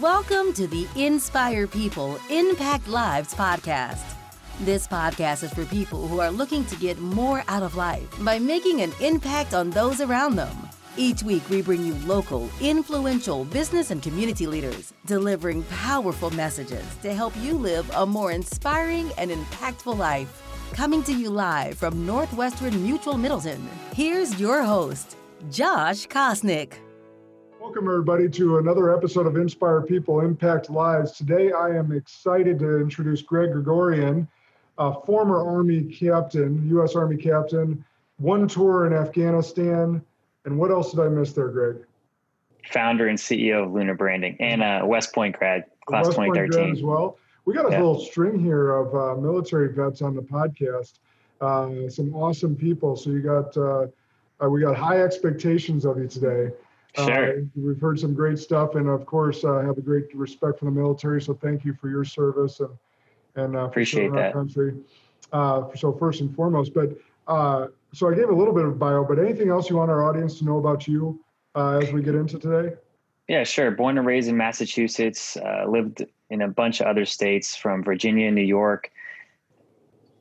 Welcome to the Inspire People, Impact Lives podcast. This podcast is for people who are looking to get more out of life by making an impact on those around them. Each week, we bring you local, influential business and community leaders delivering powerful messages to help you live a more inspiring and impactful life. Coming to you live from Northwestern Mutual Middleton, here's your host, Josh Kosnick. Welcome, everybody, to another episode of Inspire People, Impact Lives. Today, I am excited to introduce Greg Gregorian, a former Army captain, U.S. Army captain, one tour in Afghanistan. And what else did I miss there, Greg? Founder and CEO of Lunar Branding and uh, West Point grad, class West 2013. as well. We got a yeah. little string here of uh, military vets on the podcast. Uh, some awesome people. So you got uh, uh, we got high expectations of you today. Sure. Uh, we've heard some great stuff, and of course, uh, have a great respect for the military. So thank you for your service and and uh, appreciate that. country. Uh, so first and foremost, but uh, so I gave a little bit of bio, but anything else you want our audience to know about you uh, as we get into today? Yeah, sure. Born and raised in Massachusetts, lived in a bunch of other states from Virginia, New York,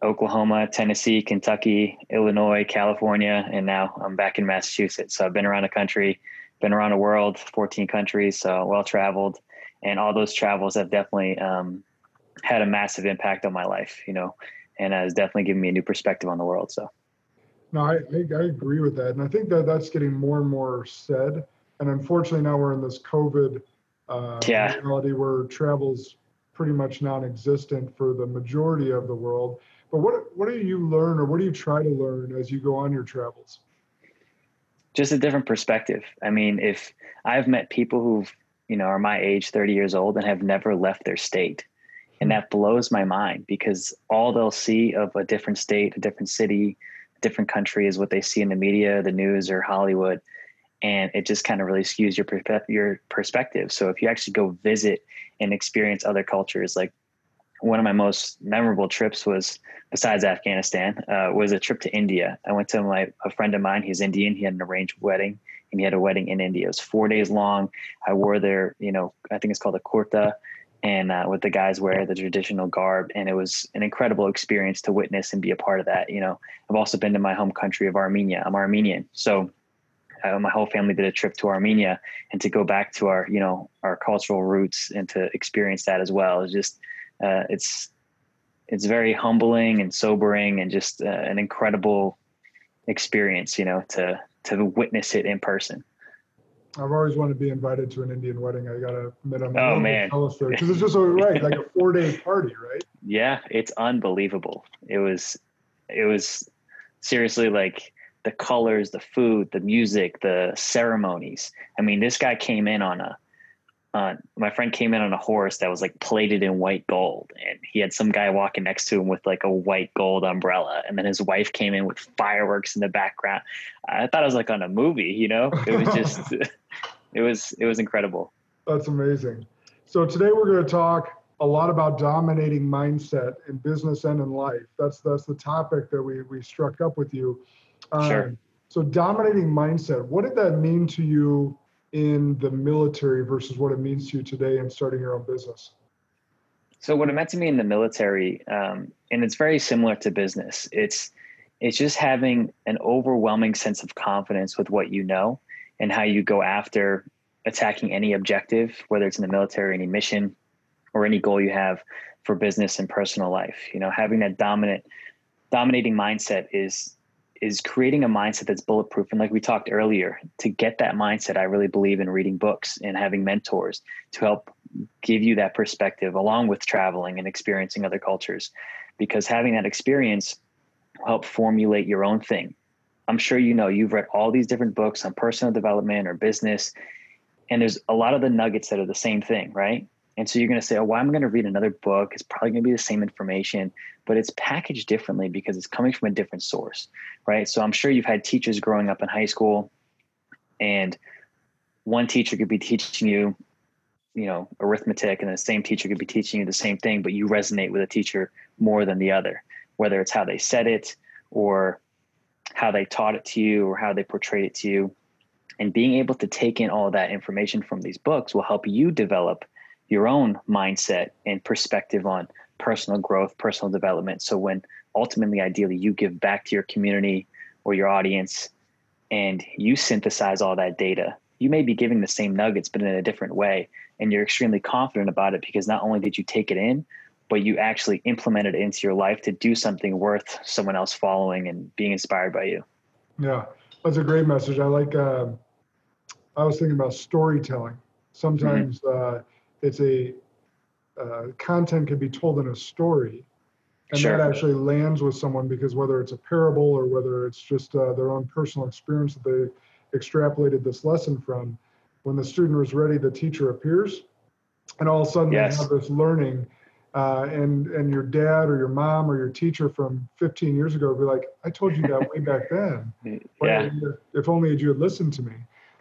Oklahoma, Tennessee, Kentucky, Illinois, California, and now I'm back in Massachusetts. So I've been around the country been around the world, 14 countries, so well traveled, and all those travels have definitely um, had a massive impact on my life, you know, and has definitely given me a new perspective on the world. So, no, I, I, I agree with that, and I think that that's getting more and more said. And unfortunately, now we're in this COVID uh, yeah. reality where travel's pretty much non-existent for the majority of the world. But what what do you learn, or what do you try to learn as you go on your travels? Just a different perspective. I mean, if I've met people who've, you know, are my age, 30 years old and have never left their state. And hmm. that blows my mind because all they'll see of a different state, a different city, a different country is what they see in the media, the news, or Hollywood. And it just kind of really skews your your perspective. So if you actually go visit and experience other cultures, like one of my most memorable trips was besides Afghanistan uh, was a trip to India. I went to my a friend of mine. He's Indian. He had an arranged wedding, and he had a wedding in India. It was four days long. I wore their, you know, I think it's called a kurta, and uh, what the guys wear, the traditional garb, and it was an incredible experience to witness and be a part of that. You know, I've also been to my home country of Armenia. I'm Armenian, so. Uh, my whole family did a trip to Armenia, and to go back to our, you know, our cultural roots and to experience that as well is just uh, it's it's very humbling and sobering and just uh, an incredible experience, you know, to to witness it in person. I've always wanted to be invited to an Indian wedding. I gotta admit, I'm oh man, because it's just so right, like a four day party, right? Yeah, it's unbelievable. It was, it was seriously like the colors, the food, the music, the ceremonies. I mean, this guy came in on a uh, my friend came in on a horse that was like plated in white gold and he had some guy walking next to him with like a white gold umbrella and then his wife came in with fireworks in the background. I thought it was like on a movie you know? It was just it was it was incredible. That's amazing. So today we're going to talk a lot about dominating mindset in business and in life. That's that's the topic that we we struck up with you. Um, sure. so dominating mindset what did that mean to you in the military versus what it means to you today in starting your own business? So what it meant to me in the military, um, and it's very similar to business. It's it's just having an overwhelming sense of confidence with what you know and how you go after attacking any objective, whether it's in the military, any mission, or any goal you have for business and personal life. You know, having that dominant, dominating mindset is is creating a mindset that's bulletproof. And like we talked earlier, to get that mindset, I really believe in reading books and having mentors to help give you that perspective along with traveling and experiencing other cultures. Because having that experience will help formulate your own thing. I'm sure you know you've read all these different books on personal development or business, and there's a lot of the nuggets that are the same thing, right? And so you're going to say, oh, well, I'm going to read another book. It's probably going to be the same information, but it's packaged differently because it's coming from a different source, right? So I'm sure you've had teachers growing up in high school, and one teacher could be teaching you, you know, arithmetic, and the same teacher could be teaching you the same thing, but you resonate with a teacher more than the other, whether it's how they said it or how they taught it to you or how they portrayed it to you. And being able to take in all of that information from these books will help you develop your own mindset and perspective on personal growth, personal development. So when ultimately, ideally, you give back to your community or your audience and you synthesize all that data, you may be giving the same nuggets, but in a different way. And you're extremely confident about it because not only did you take it in, but you actually implemented it into your life to do something worth someone else following and being inspired by you. Yeah, that's a great message. I like, uh, I was thinking about storytelling. Sometimes mm-hmm. uh, it's a, uh, content can be told in a story and sure. that actually lands with someone because whether it's a parable or whether it's just uh, their own personal experience that they extrapolated this lesson from when the student was ready the teacher appears and all of a sudden yes. they have this learning uh, and and your dad or your mom or your teacher from 15 years ago would be like i told you that way back then yeah. if only you had listened to me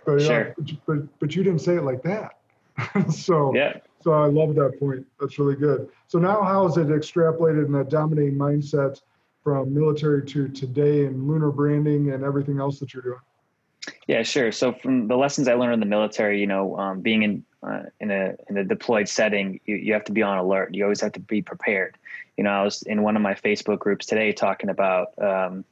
but, sure. but, but but you didn't say it like that so yeah so I love that point. That's really good. So now how is it extrapolated in that dominating mindset from military to today and lunar branding and everything else that you're doing? Yeah, sure. So from the lessons I learned in the military, you know, um, being in uh, in a in a deployed setting, you, you have to be on alert. You always have to be prepared. You know, I was in one of my Facebook groups today talking about um,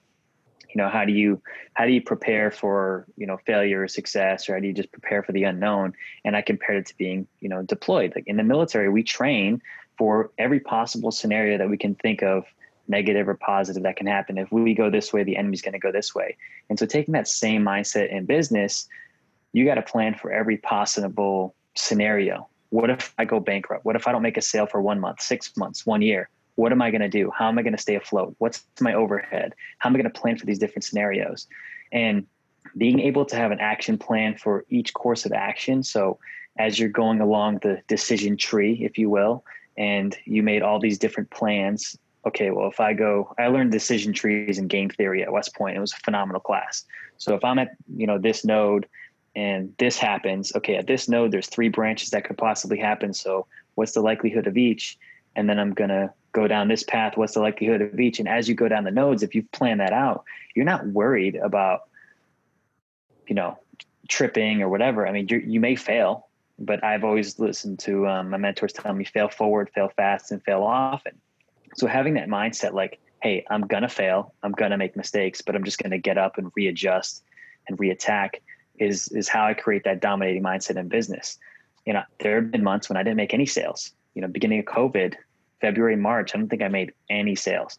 you know how do you how do you prepare for you know failure or success or how do you just prepare for the unknown? And i compared it to being you know deployed. Like in the military we train for every possible scenario that we can think of negative or positive that can happen. If we go this way the enemy's going to go this way. And so taking that same mindset in business you got to plan for every possible scenario. What if i go bankrupt? What if i don't make a sale for one month six months one year what am I going to do? How am I going to stay afloat? What's my overhead? How am I going to plan for these different scenarios? And being able to have an action plan for each course of action. So as you're going along the decision tree, if you will, and you made all these different plans. Okay, well, if I go, I learned decision trees and game theory at West Point. It was a phenomenal class. So if I'm at, you know, this node and this happens, okay, at this node, there's three branches that could possibly happen. So what's the likelihood of each? And then I'm going to go down this path what's the likelihood of each? And as you go down the nodes if you plan that out you're not worried about you know tripping or whatever. I mean you may fail but i've always listened to um, my mentors tell me fail forward fail fast and fail often. So having that mindset like hey i'm gonna fail. I'm gonna make mistakes but i'm just gonna get up and readjust and reattack is is how i create that dominating mindset in business. You know there have been months when i didn't make any sales. You know beginning of covid February, March, I don't think I made any sales.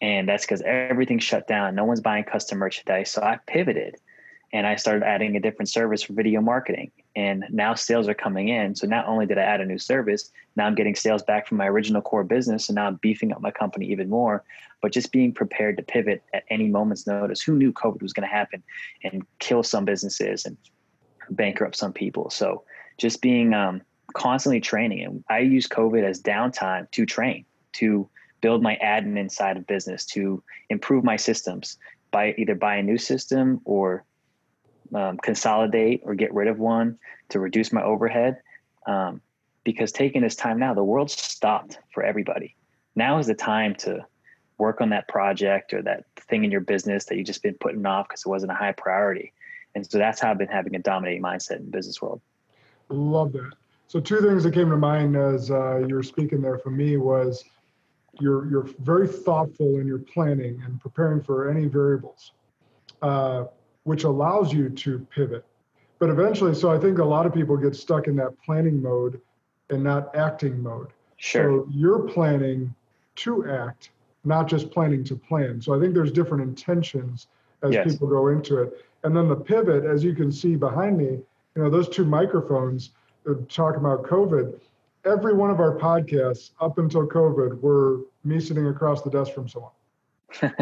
And that's because everything shut down. No one's buying custom merchandise. So I pivoted and I started adding a different service for video marketing. And now sales are coming in. So not only did I add a new service, now I'm getting sales back from my original core business. And now I'm beefing up my company even more. But just being prepared to pivot at any moment's notice. Who knew COVID was going to happen and kill some businesses and bankrupt some people? So just being um, constantly training. And I use COVID as downtime to train, to build my admin side of business, to improve my systems by either buy a new system or um, consolidate or get rid of one to reduce my overhead. Um, because taking this time now, the world stopped for everybody. Now is the time to work on that project or that thing in your business that you've just been putting off because it wasn't a high priority. And so that's how I've been having a dominating mindset in business world. Love that. So two things that came to mind as uh, you were speaking there for me was you're you're very thoughtful in your planning and preparing for any variables, uh, which allows you to pivot. But eventually, so I think a lot of people get stuck in that planning mode and not acting mode. Sure. So you're planning to act, not just planning to plan. So I think there's different intentions as yes. people go into it. And then the pivot, as you can see behind me, you know, those two microphones talk about COVID, every one of our podcasts up until COVID were me sitting across the desk from someone.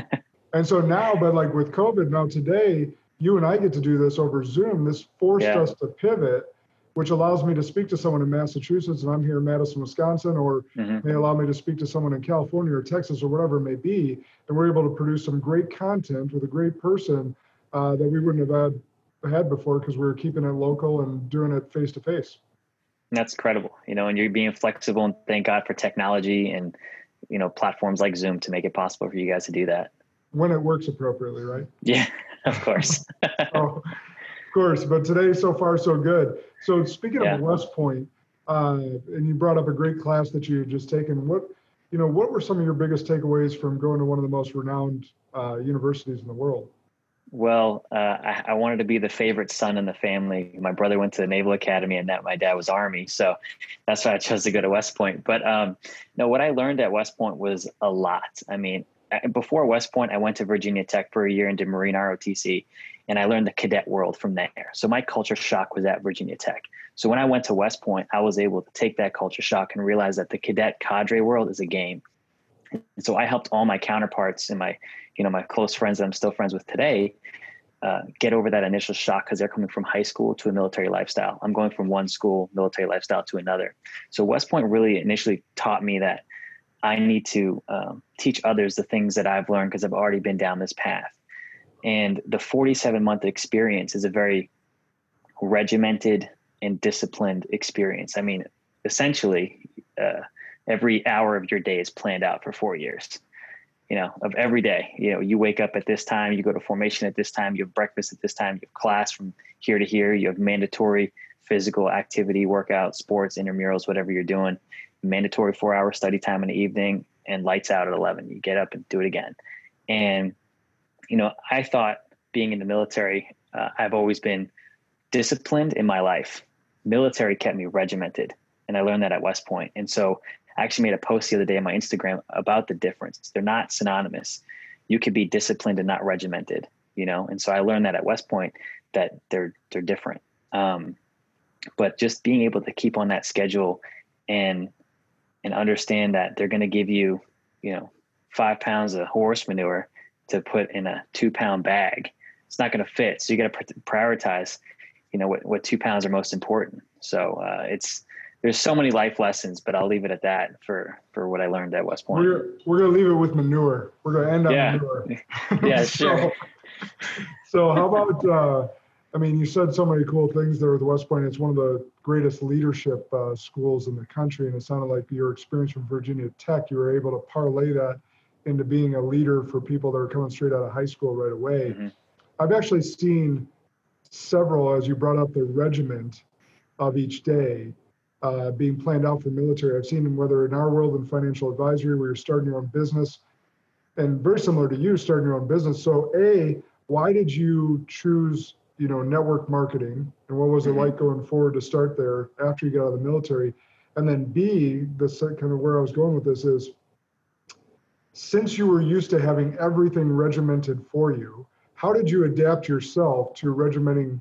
and so now, but like with COVID, now today, you and I get to do this over Zoom. This forced yeah. us to pivot, which allows me to speak to someone in Massachusetts and I'm here in Madison, Wisconsin, or mm-hmm. may allow me to speak to someone in California or Texas or whatever it may be. And we're able to produce some great content with a great person uh, that we wouldn't have had had before because we were keeping it local and doing it face to face. That's incredible, you know, and you're being flexible and thank God for technology and, you know, platforms like Zoom to make it possible for you guys to do that. When it works appropriately, right? Yeah, of course. oh, of course. But today, so far, so good. So speaking yeah. of West Point, uh, and you brought up a great class that you had just taken. What, you know, what were some of your biggest takeaways from going to one of the most renowned uh, universities in the world? Well, uh, I, I, wanted to be the favorite son in the family. My brother went to the Naval Academy, and that my dad was Army, so that's why I chose to go to West Point. But um, no, what I learned at West Point was a lot. I mean, before West Point, I went to Virginia Tech for a year and did Marine ROTC, and I learned the cadet world from there. So my culture shock was at Virginia Tech. So when I went to West Point, I was able to take that culture shock and realize that the cadet cadre world is a game. And so I helped all my counterparts in my, you know, my close friends that I'm still friends with today, uh, get over that initial shock because they're coming from high school to a military lifestyle. I'm going from one school military lifestyle to another. So West Point really initially taught me that I need to um, teach others the things that I've learned because I've already been down this path. And the 47 month experience is a very regimented and disciplined experience. I mean, essentially, uh, every hour of your day is planned out for four years. You know, of every day. You know, you wake up at this time, you go to formation at this time, you have breakfast at this time, you have class from here to here, you have mandatory physical activity, workout, sports, intramurals, whatever you're doing, mandatory four hour study time in the evening, and lights out at 11. You get up and do it again. And you know, I thought being in the military, uh, I've always been disciplined in my life. Military kept me regimented, and I learned that at West Point. And so I actually made a post the other day on my Instagram about the difference. They're not synonymous. You could be disciplined and not regimented, you know. And so I learned that at West Point that they're they're different. Um, but just being able to keep on that schedule and and understand that they're going to give you, you know, five pounds of horse manure to put in a two pound bag. It's not going to fit. So you got to prioritize, you know, what, what two pounds are most important. So uh, it's, there's so many life lessons, but I'll leave it at that for, for what I learned at West Point. We're, we're going to leave it with manure. We're going to end on yeah. manure. yeah, sure. so, so how about, uh, I mean, you said so many cool things there with West Point. It's one of the greatest leadership uh, schools in the country. And it sounded like your experience from Virginia Tech, you were able to parlay that into being a leader for people that are coming straight out of high school right away. Mm-hmm. I've actually seen several, as you brought up, the regiment of each day uh, being planned out for military. I've seen them whether in our world in financial advisory where you're starting your own business, and very similar to you starting your own business. So, a, why did you choose, you know, network marketing, and what was it mm-hmm. like going forward to start there after you got out of the military? And then B, the kind of where I was going with this is since you were used to having everything regimented for you, how did you adapt yourself to regimenting,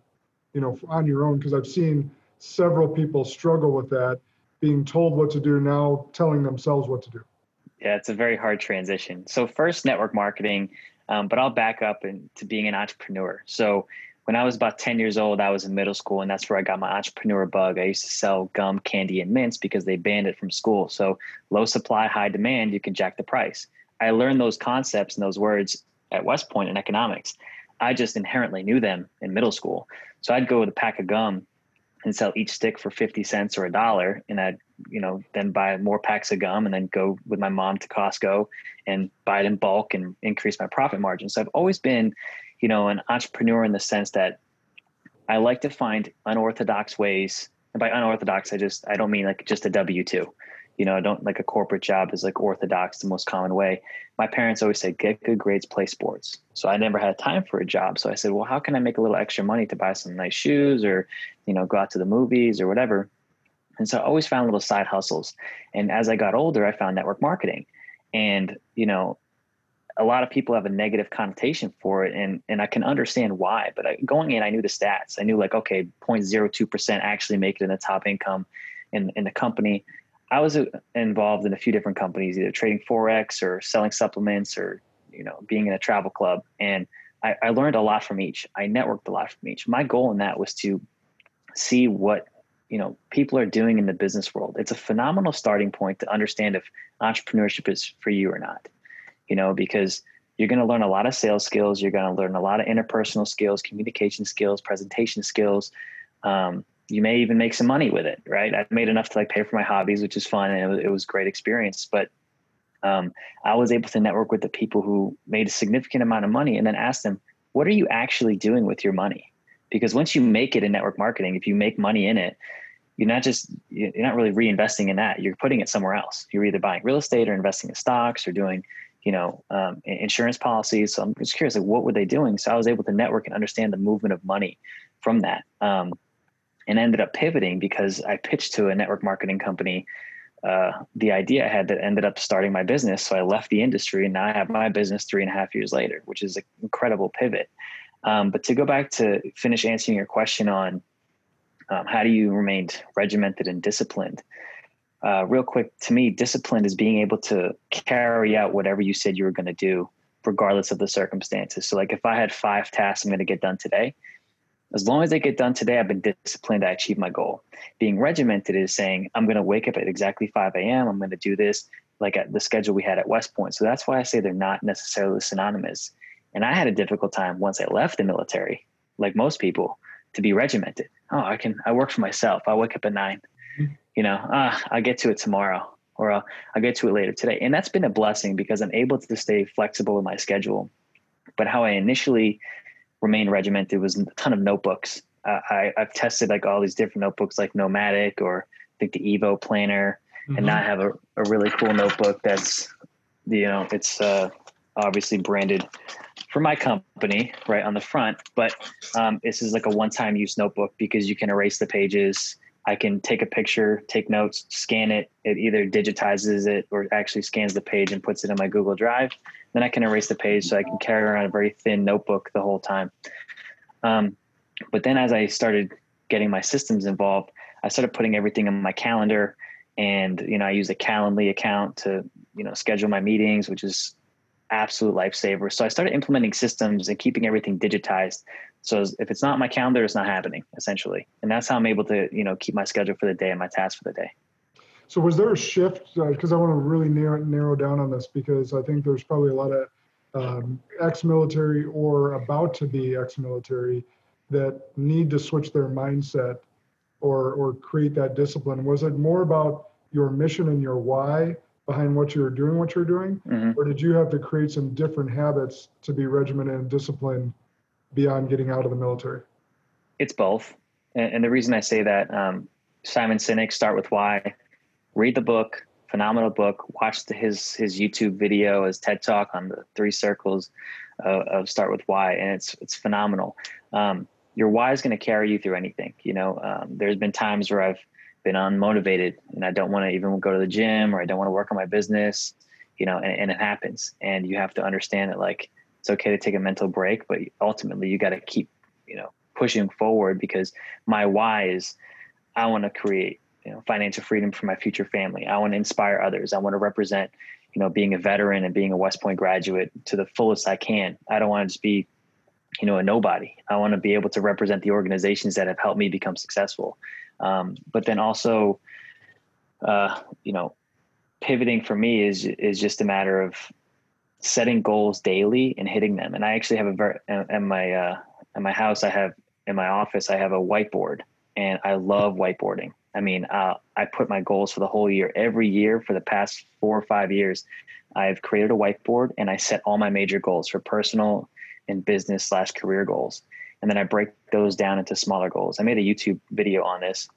you know, on your own? Because I've seen several people struggle with that, being told what to do now, telling themselves what to do. Yeah, it's a very hard transition. So first, network marketing, um, but I'll back up into being an entrepreneur. So when I was about 10 years old, I was in middle school, and that's where I got my entrepreneur bug. I used to sell gum, candy, and mints because they banned it from school. So low supply, high demand, you can jack the price. I learned those concepts and those words at West Point in economics. I just inherently knew them in middle school. So I'd go with a pack of gum and sell each stick for 50 cents or a dollar. And I'd, you know, then buy more packs of gum and then go with my mom to Costco and buy it in bulk and increase my profit margin. So I've always been, you know, an entrepreneur in the sense that I like to find unorthodox ways. And by unorthodox, I just, I don't mean like just a W 2 you know, I don't like a corporate job is like orthodox, the most common way. My parents always said, get good grades, play sports. So I never had time for a job. So I said, well, how can I make a little extra money to buy some nice shoes or, you know, go out to the movies or whatever? And so I always found little side hustles. And as I got older, I found network marketing. And, you know, a lot of people have a negative connotation for it and and I can understand why but I, going in I knew the stats I knew like okay 0.02% actually make it in the top income in in the company I was uh, involved in a few different companies, either trading forex or selling supplements, or you know, being in a travel club, and I, I learned a lot from each. I networked a lot from each. My goal in that was to see what you know people are doing in the business world. It's a phenomenal starting point to understand if entrepreneurship is for you or not. You know, because you're going to learn a lot of sales skills. You're going to learn a lot of interpersonal skills, communication skills, presentation skills. Um, you may even make some money with it, right? I made enough to like pay for my hobbies, which is fun, and it was, it was great experience. But um, I was able to network with the people who made a significant amount of money, and then ask them, "What are you actually doing with your money?" Because once you make it in network marketing, if you make money in it, you're not just you're not really reinvesting in that you're putting it somewhere else you're either buying real estate or investing in stocks or doing you know um, insurance policies so i'm just curious like what were they doing so i was able to network and understand the movement of money from that um, and ended up pivoting because i pitched to a network marketing company uh, the idea i had that ended up starting my business so i left the industry and now i have my business three and a half years later which is an incredible pivot um, but to go back to finish answering your question on um, how do you remain regimented and disciplined? Uh, real quick, to me, discipline is being able to carry out whatever you said you were going to do, regardless of the circumstances. So, like if I had five tasks I'm going to get done today, as long as they get done today, I've been disciplined. I achieve my goal. Being regimented is saying I'm going to wake up at exactly 5 a.m. I'm going to do this, like at the schedule we had at West Point. So that's why I say they're not necessarily synonymous. And I had a difficult time once I left the military, like most people, to be regimented. Oh, I can, I work for myself. I wake up at 9 mm-hmm. you know, ah, I'll get to it tomorrow or I'll, I'll get to it later today. And that's been a blessing because I'm able to stay flexible with my schedule. But how I initially remained regimented was a ton of notebooks. Uh, I, I've tested like all these different notebooks like Nomatic or I think the Evo Planner. Mm-hmm. And now I have a, a really cool notebook that's, you know, it's uh, obviously branded for my company right on the front but um, this is like a one-time use notebook because you can erase the pages i can take a picture take notes scan it it either digitizes it or actually scans the page and puts it in my google drive then i can erase the page so i can carry around a very thin notebook the whole time um, but then as i started getting my systems involved i started putting everything in my calendar and you know i use a calendly account to you know schedule my meetings which is absolute lifesaver. So I started implementing systems and keeping everything digitized. So if it's not my calendar, it's not happening essentially. And that's how I'm able to, you know, keep my schedule for the day and my tasks for the day. So was there a shift? Because uh, I want to really narrow, narrow down on this because I think there's probably a lot of um, ex-military or about to be ex-military that need to switch their mindset or or create that discipline. Was it more about your mission and your why behind what you were doing, what you're doing, mm-hmm. or did you have to create some different habits to be regimented and disciplined beyond getting out of the military? It's both, and, the reason I say that, um, Simon Sinek, Start with Why, read the book, phenomenal book. Watch the, his his YouTube video, his TED Talk on the three circles of, of Start with Why, and it's it's phenomenal. Um, your why is going to carry you through anything. You know, um, there's been times where I've been unmotivated and I don't want to even go to the gym or I don't want to work on my business, you know, and, and it happens. And you have to understand that like it's okay to take a mental break, but ultimately you got to keep, you know, pushing forward because my why is I want to create, you know, financial freedom for my future family. I want to inspire others. I want to represent, you know, being a veteran and being a West Point graduate to the fullest I can. I don't want to just be you know a nobody i want to be able to represent the organizations that have helped me become successful um, but then also, uh, you know, pivoting for me is is just a matter of setting goals daily and hitting them. And I actually have a very in my uh, in my house. I have in my office. I have a whiteboard, and I love whiteboarding. I mean, uh, I put my goals for the whole year. Every year for the past four or five years, I've created a whiteboard and I set all my major goals for personal and business slash career goals and then I break those down into smaller goals. I made a YouTube video on this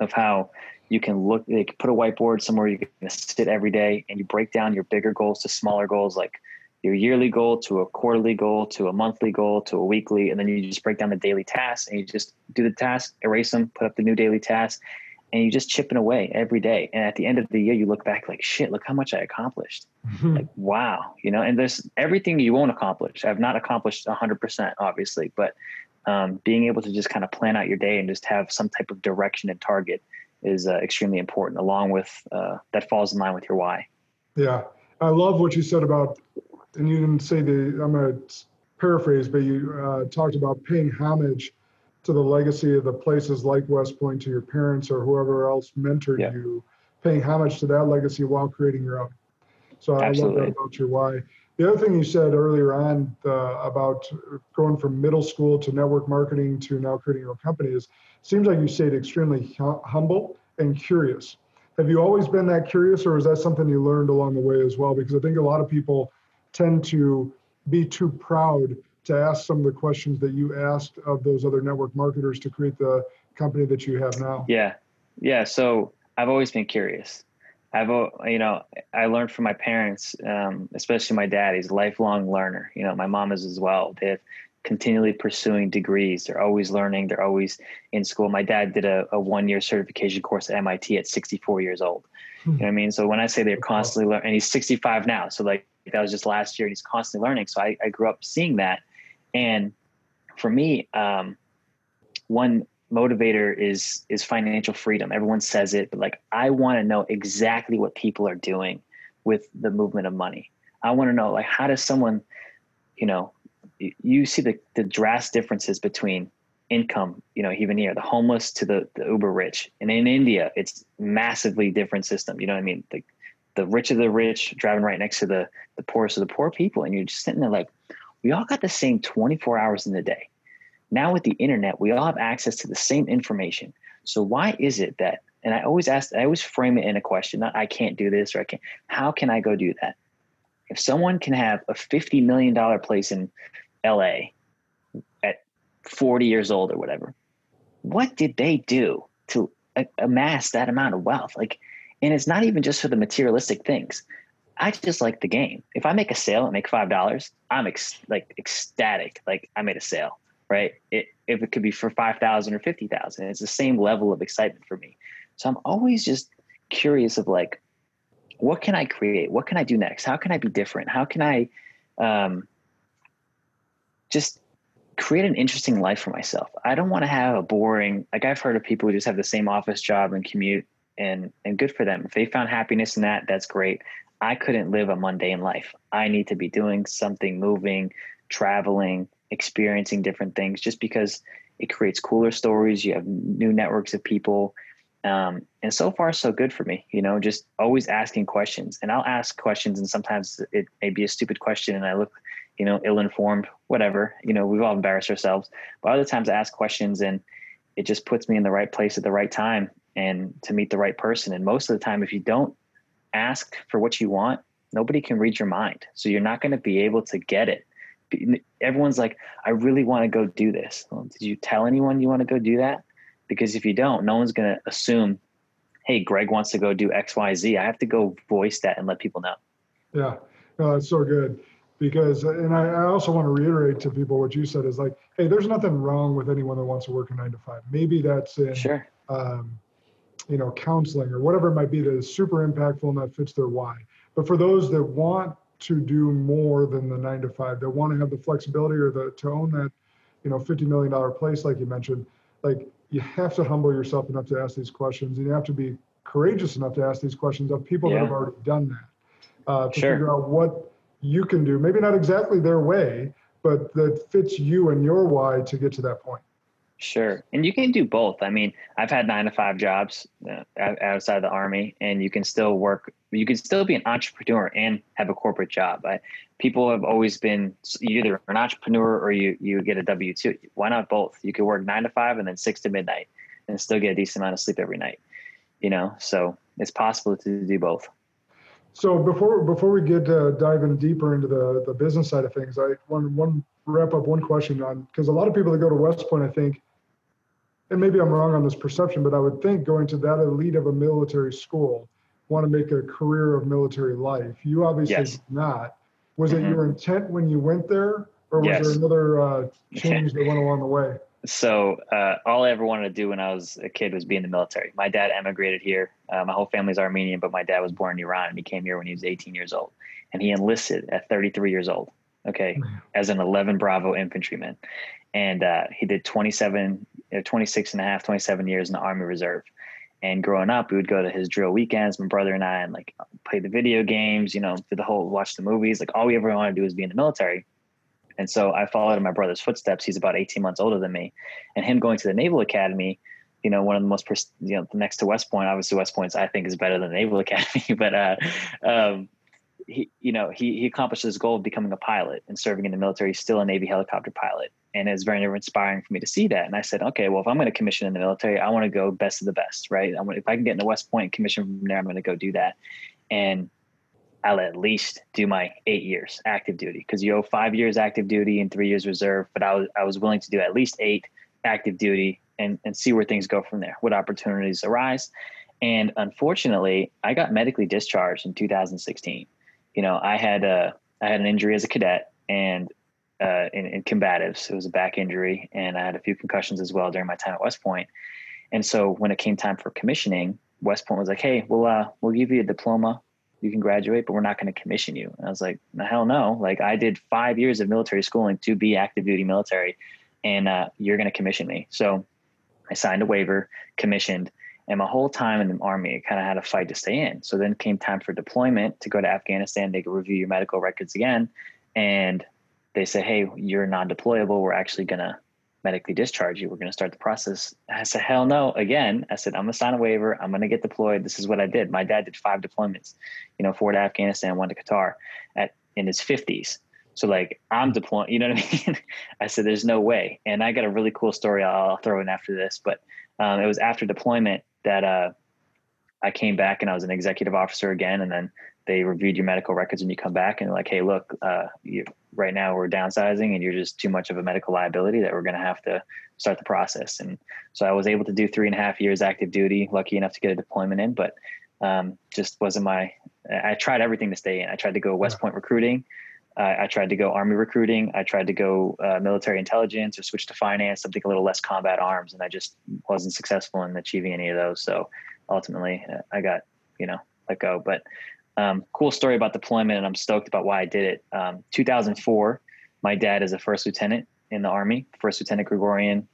of how you can look, like put a whiteboard somewhere you can sit every day and you break down your bigger goals to smaller goals, like your yearly goal to a quarterly goal to a monthly goal to a weekly. And then you just break down the daily tasks and you just do the task, erase them, put up the new daily task, and you just chipping away every day. And at the end of the year, you look back like, shit, look how much I accomplished. Mm-hmm. Like, wow, you know, and there's everything you won't accomplish. I've not accomplished 100%, obviously, but um, being able to just kind of plan out your day and just have some type of direction and target is uh, extremely important, along with uh, that falls in line with your why. Yeah. I love what you said about, and you didn't say the, I'm going to paraphrase, but you uh, talked about paying homage to the legacy of the places like West Point to your parents or whoever else mentored yeah. you, paying homage to that legacy while creating your own. So I Absolutely. love that about your why. The other thing you said earlier on uh, about going from middle school to network marketing to now creating your own company is seems like you stayed extremely humble and curious. Have you always been that curious, or is that something you learned along the way as well? Because I think a lot of people tend to be too proud to ask some of the questions that you asked of those other network marketers to create the company that you have now. Yeah, Yeah. So I've always been curious. I've, you know, I learned from my parents, um, especially my dad. He's a lifelong learner. You know, my mom is as well. They've continually pursuing degrees. They're always learning. They're always in school. My dad did a, a one year certification course at MIT at 64 years old. You know what I mean? So when I say they're constantly learning, and he's 65 now, so like that was just last year, and he's constantly learning. So I, I grew up seeing that, and for me, um, one motivator is is financial freedom. Everyone says it, but like I want to know exactly what people are doing with the movement of money. I want to know like how does someone, you know, you see the the drastic differences between income, you know, even here, the homeless to the, the uber rich. And in India, it's massively different system. You know what I mean? The, the rich of the rich driving right next to the, the poorest of the poor people. And you're just sitting there like, we all got the same 24 hours in the day. Now with the internet, we all have access to the same information. So why is it that, and I always ask, I always frame it in a question, not I can't do this or I can't, how can I go do that? If someone can have a $50 million place in LA at 40 years old or whatever. What did they do to uh, amass that amount of wealth? Like, and it's not even just for the materialistic things. I just like the game. If I make a sale and make five dollars, I'm like ecstatic. Like I made a sale, right? It, if it could be for five thousand or fifty thousand, it's the same level of excitement for me. So I'm always just curious of like, what can I create? What can I do next? How can I be different? How can I um, just create an interesting life for myself. I don't want to have a boring like I've heard of people who just have the same office job and commute and and good for them. If they found happiness in that, that's great. I couldn't live a mundane life. I need to be doing something, moving, traveling, experiencing different things just because it creates cooler stories. You have new networks of people. Um, and so far, so good for me, you know, just always asking questions. And I'll ask questions, and sometimes it may be a stupid question, and I look you know, ill informed, whatever. You know, we've all embarrassed ourselves. But other times I ask questions and it just puts me in the right place at the right time and to meet the right person. And most of the time, if you don't ask for what you want, nobody can read your mind. So you're not going to be able to get it. Everyone's like, I really want to go do this. Well, did you tell anyone you want to go do that? Because if you don't, no one's going to assume, hey, Greg wants to go do X, Y, Z. I have to go voice that and let people know. Yeah, no, that's so good because and I, I, also want to reiterate to people what you said is like hey there's nothing wrong with anyone that wants to work a nine to five maybe that's in sure. um, you know counseling or whatever it might be that is super impactful and that fits their why but for those that want to do more than the nine to five that want to have the flexibility or the to own that you know 50 million dollar place like you mentioned like you have to humble yourself enough to ask these questions and you have to be courageous enough to ask these questions of people yeah. that have already done that uh, to sure. figure out what you can do, maybe not exactly their way, but that fits you and your why to get to that point. Sure. And you can do both. I mean, I've had nine to five jobs uh, outside of the army and you can still work, you can still be an entrepreneur and have a corporate job. I, people have always been either an entrepreneur or you, you get a W two. Why not both? You could work nine to five and then six to midnight and still get a decent amount of sleep every night, you know? So it's possible to do both. So before before we get uh, diving deeper into the the business side of things, I want one wrap up one question on because a lot of people that go to West Point, I think, and maybe I'm wrong on this perception, but I would think going to that elite of a military school want to make a career of military life. You obviously yes. not. Was mm-hmm. it your intent when you went there, or was yes. there another uh, change that went along the way? so uh, all I ever wanted to do when I was a kid was be in the military. My dad emigrated here. Uh, my whole family's Armenian, but my dad was born in Iran and he came here when he was 18 years old. And he enlisted at 33 years old, okay, as an 11 Bravo infantryman. And uh, he did 27, uh, 26 and a half, 27 years in the Army Reserve. And growing up, we would go to his drill weekends, my brother and I, and like play the video games, you know, do the whole watch the movies. Like all we ever wanted to do was be in the military. And so I followed in my brother's footsteps. He's about 18 months older than me. And him going to the Naval Academy, you know, one of the most, you know, next to West Point, obviously West Point's, I think is better than the Naval Academy, but, uh, um, he, you know, he, he accomplished his goal of becoming a pilot and serving in the military. He's still a Navy helicopter pilot. And it's very inspiring for me to see that. And I said, okay, well, if I'm going to commission in the military, I want to go best of the best, right? I if I can get into West Point commission from there, I'm going to go do that. And I'll at least do my eight years active duty because you owe five years active duty and three years reserve. But I was I was willing to do at least eight active duty and and see where things go from there, what opportunities arise. And unfortunately, I got medically discharged in 2016. You know, I had a I had an injury as a cadet and uh, in, in combatives. It was a back injury, and I had a few concussions as well during my time at West Point. And so when it came time for commissioning, West Point was like, "Hey, we'll uh, we'll give you a diploma. You can graduate, but we're not going to commission you." And I was like, "The hell no! Like I did five years of military schooling to be active duty military, and uh, you're going to commission me." So I signed a waiver, commissioned, and my whole time in the army, I kind of had a fight to stay in. So then came time for deployment to go to Afghanistan. They could review your medical records again, and they say, "Hey, you're non-deployable. We're actually going to medically discharge you. We're going to start the process. I said, hell no. Again, I said, I'm going to sign a waiver. I'm going to get deployed. This is what I did. My dad did five deployments, you know, four to Afghanistan, one to Qatar at in his 50s. So like I'm deploying, you know what I mean? I said, there's no way. And I got a really cool story I'll, throw in after this, but um, it was after deployment that uh, I came back and I was an executive officer again. And then they reviewed your medical records and you come back and like, hey, look, uh, you, right now we're downsizing and you're just too much of a medical liability that we're going to have to start the process. And so I was able to do three and a half years active duty, lucky enough to get a deployment in, but um, just wasn't my, I tried everything to stay in. I tried to go West Point recruiting. Uh, I tried to go army recruiting. I tried to go uh, military intelligence or switch to finance, something a little less combat arms. And I just wasn't successful in achieving any of those. So ultimately uh, I got, you know, let go, but um, cool story about deployment, and I'm stoked about why I did it. Um, 2004, my dad is a first lieutenant in the Army, First Lieutenant Gregorian,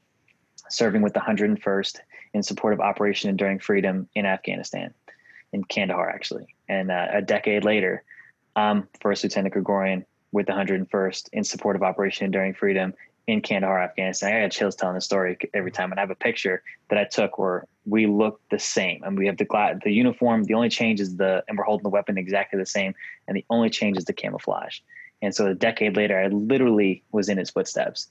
serving with the 101st in support of Operation Enduring Freedom in Afghanistan, in Kandahar, actually. And uh, a decade later, I'm First Lieutenant Gregorian with the 101st in support of Operation Enduring Freedom in Kandahar, Afghanistan. I got chills telling the story every time. And I have a picture that I took where we look the same, and we have the the uniform. The only change is the, and we're holding the weapon exactly the same, and the only change is the camouflage. And so a decade later, I literally was in his footsteps.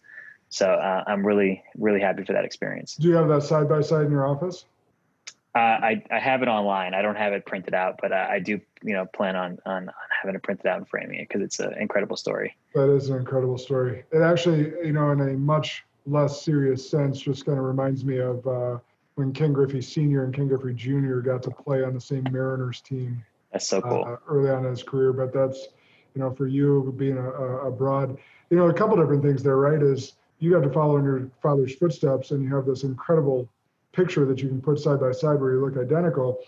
So uh, I'm really, really happy for that experience. Do you have that side by side in your office? Uh, I, I have it online. I don't have it printed out, but uh, I do, you know, plan on, on, on having it printed out and framing it because it's an incredible story. That is an incredible story. It actually, you know, in a much less serious sense, just kind of reminds me of uh, when Ken Griffey Sr. and Ken Griffey Jr. got to play on the same Mariners team. That's so cool. Uh, early on in his career, but that's, you know, for you being a, a abroad, you know, a couple different things there, right? Is you got to follow in your father's footsteps and you have this incredible picture that you can put side by side where you look identical,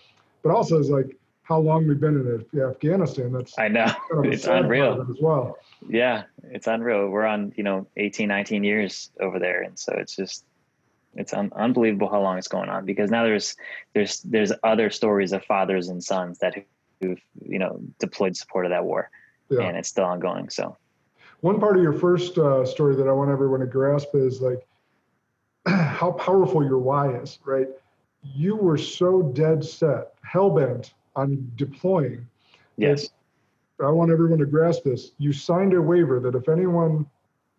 but also is like how long we've been in Afghanistan. That's I know kind of it's unreal as well. Yeah, it's unreal. We're on you know 18, 19 years over there, and so it's just it's un- unbelievable how long it's going on because now there's there's there's other stories of fathers and sons that who've you know deployed support of that war, yeah. and it's still ongoing. So. One part of your first uh, story that I want everyone to grasp is like how powerful your why is, right? You were so dead set, hell bent on deploying. Yes. I want everyone to grasp this. You signed a waiver that if anyone,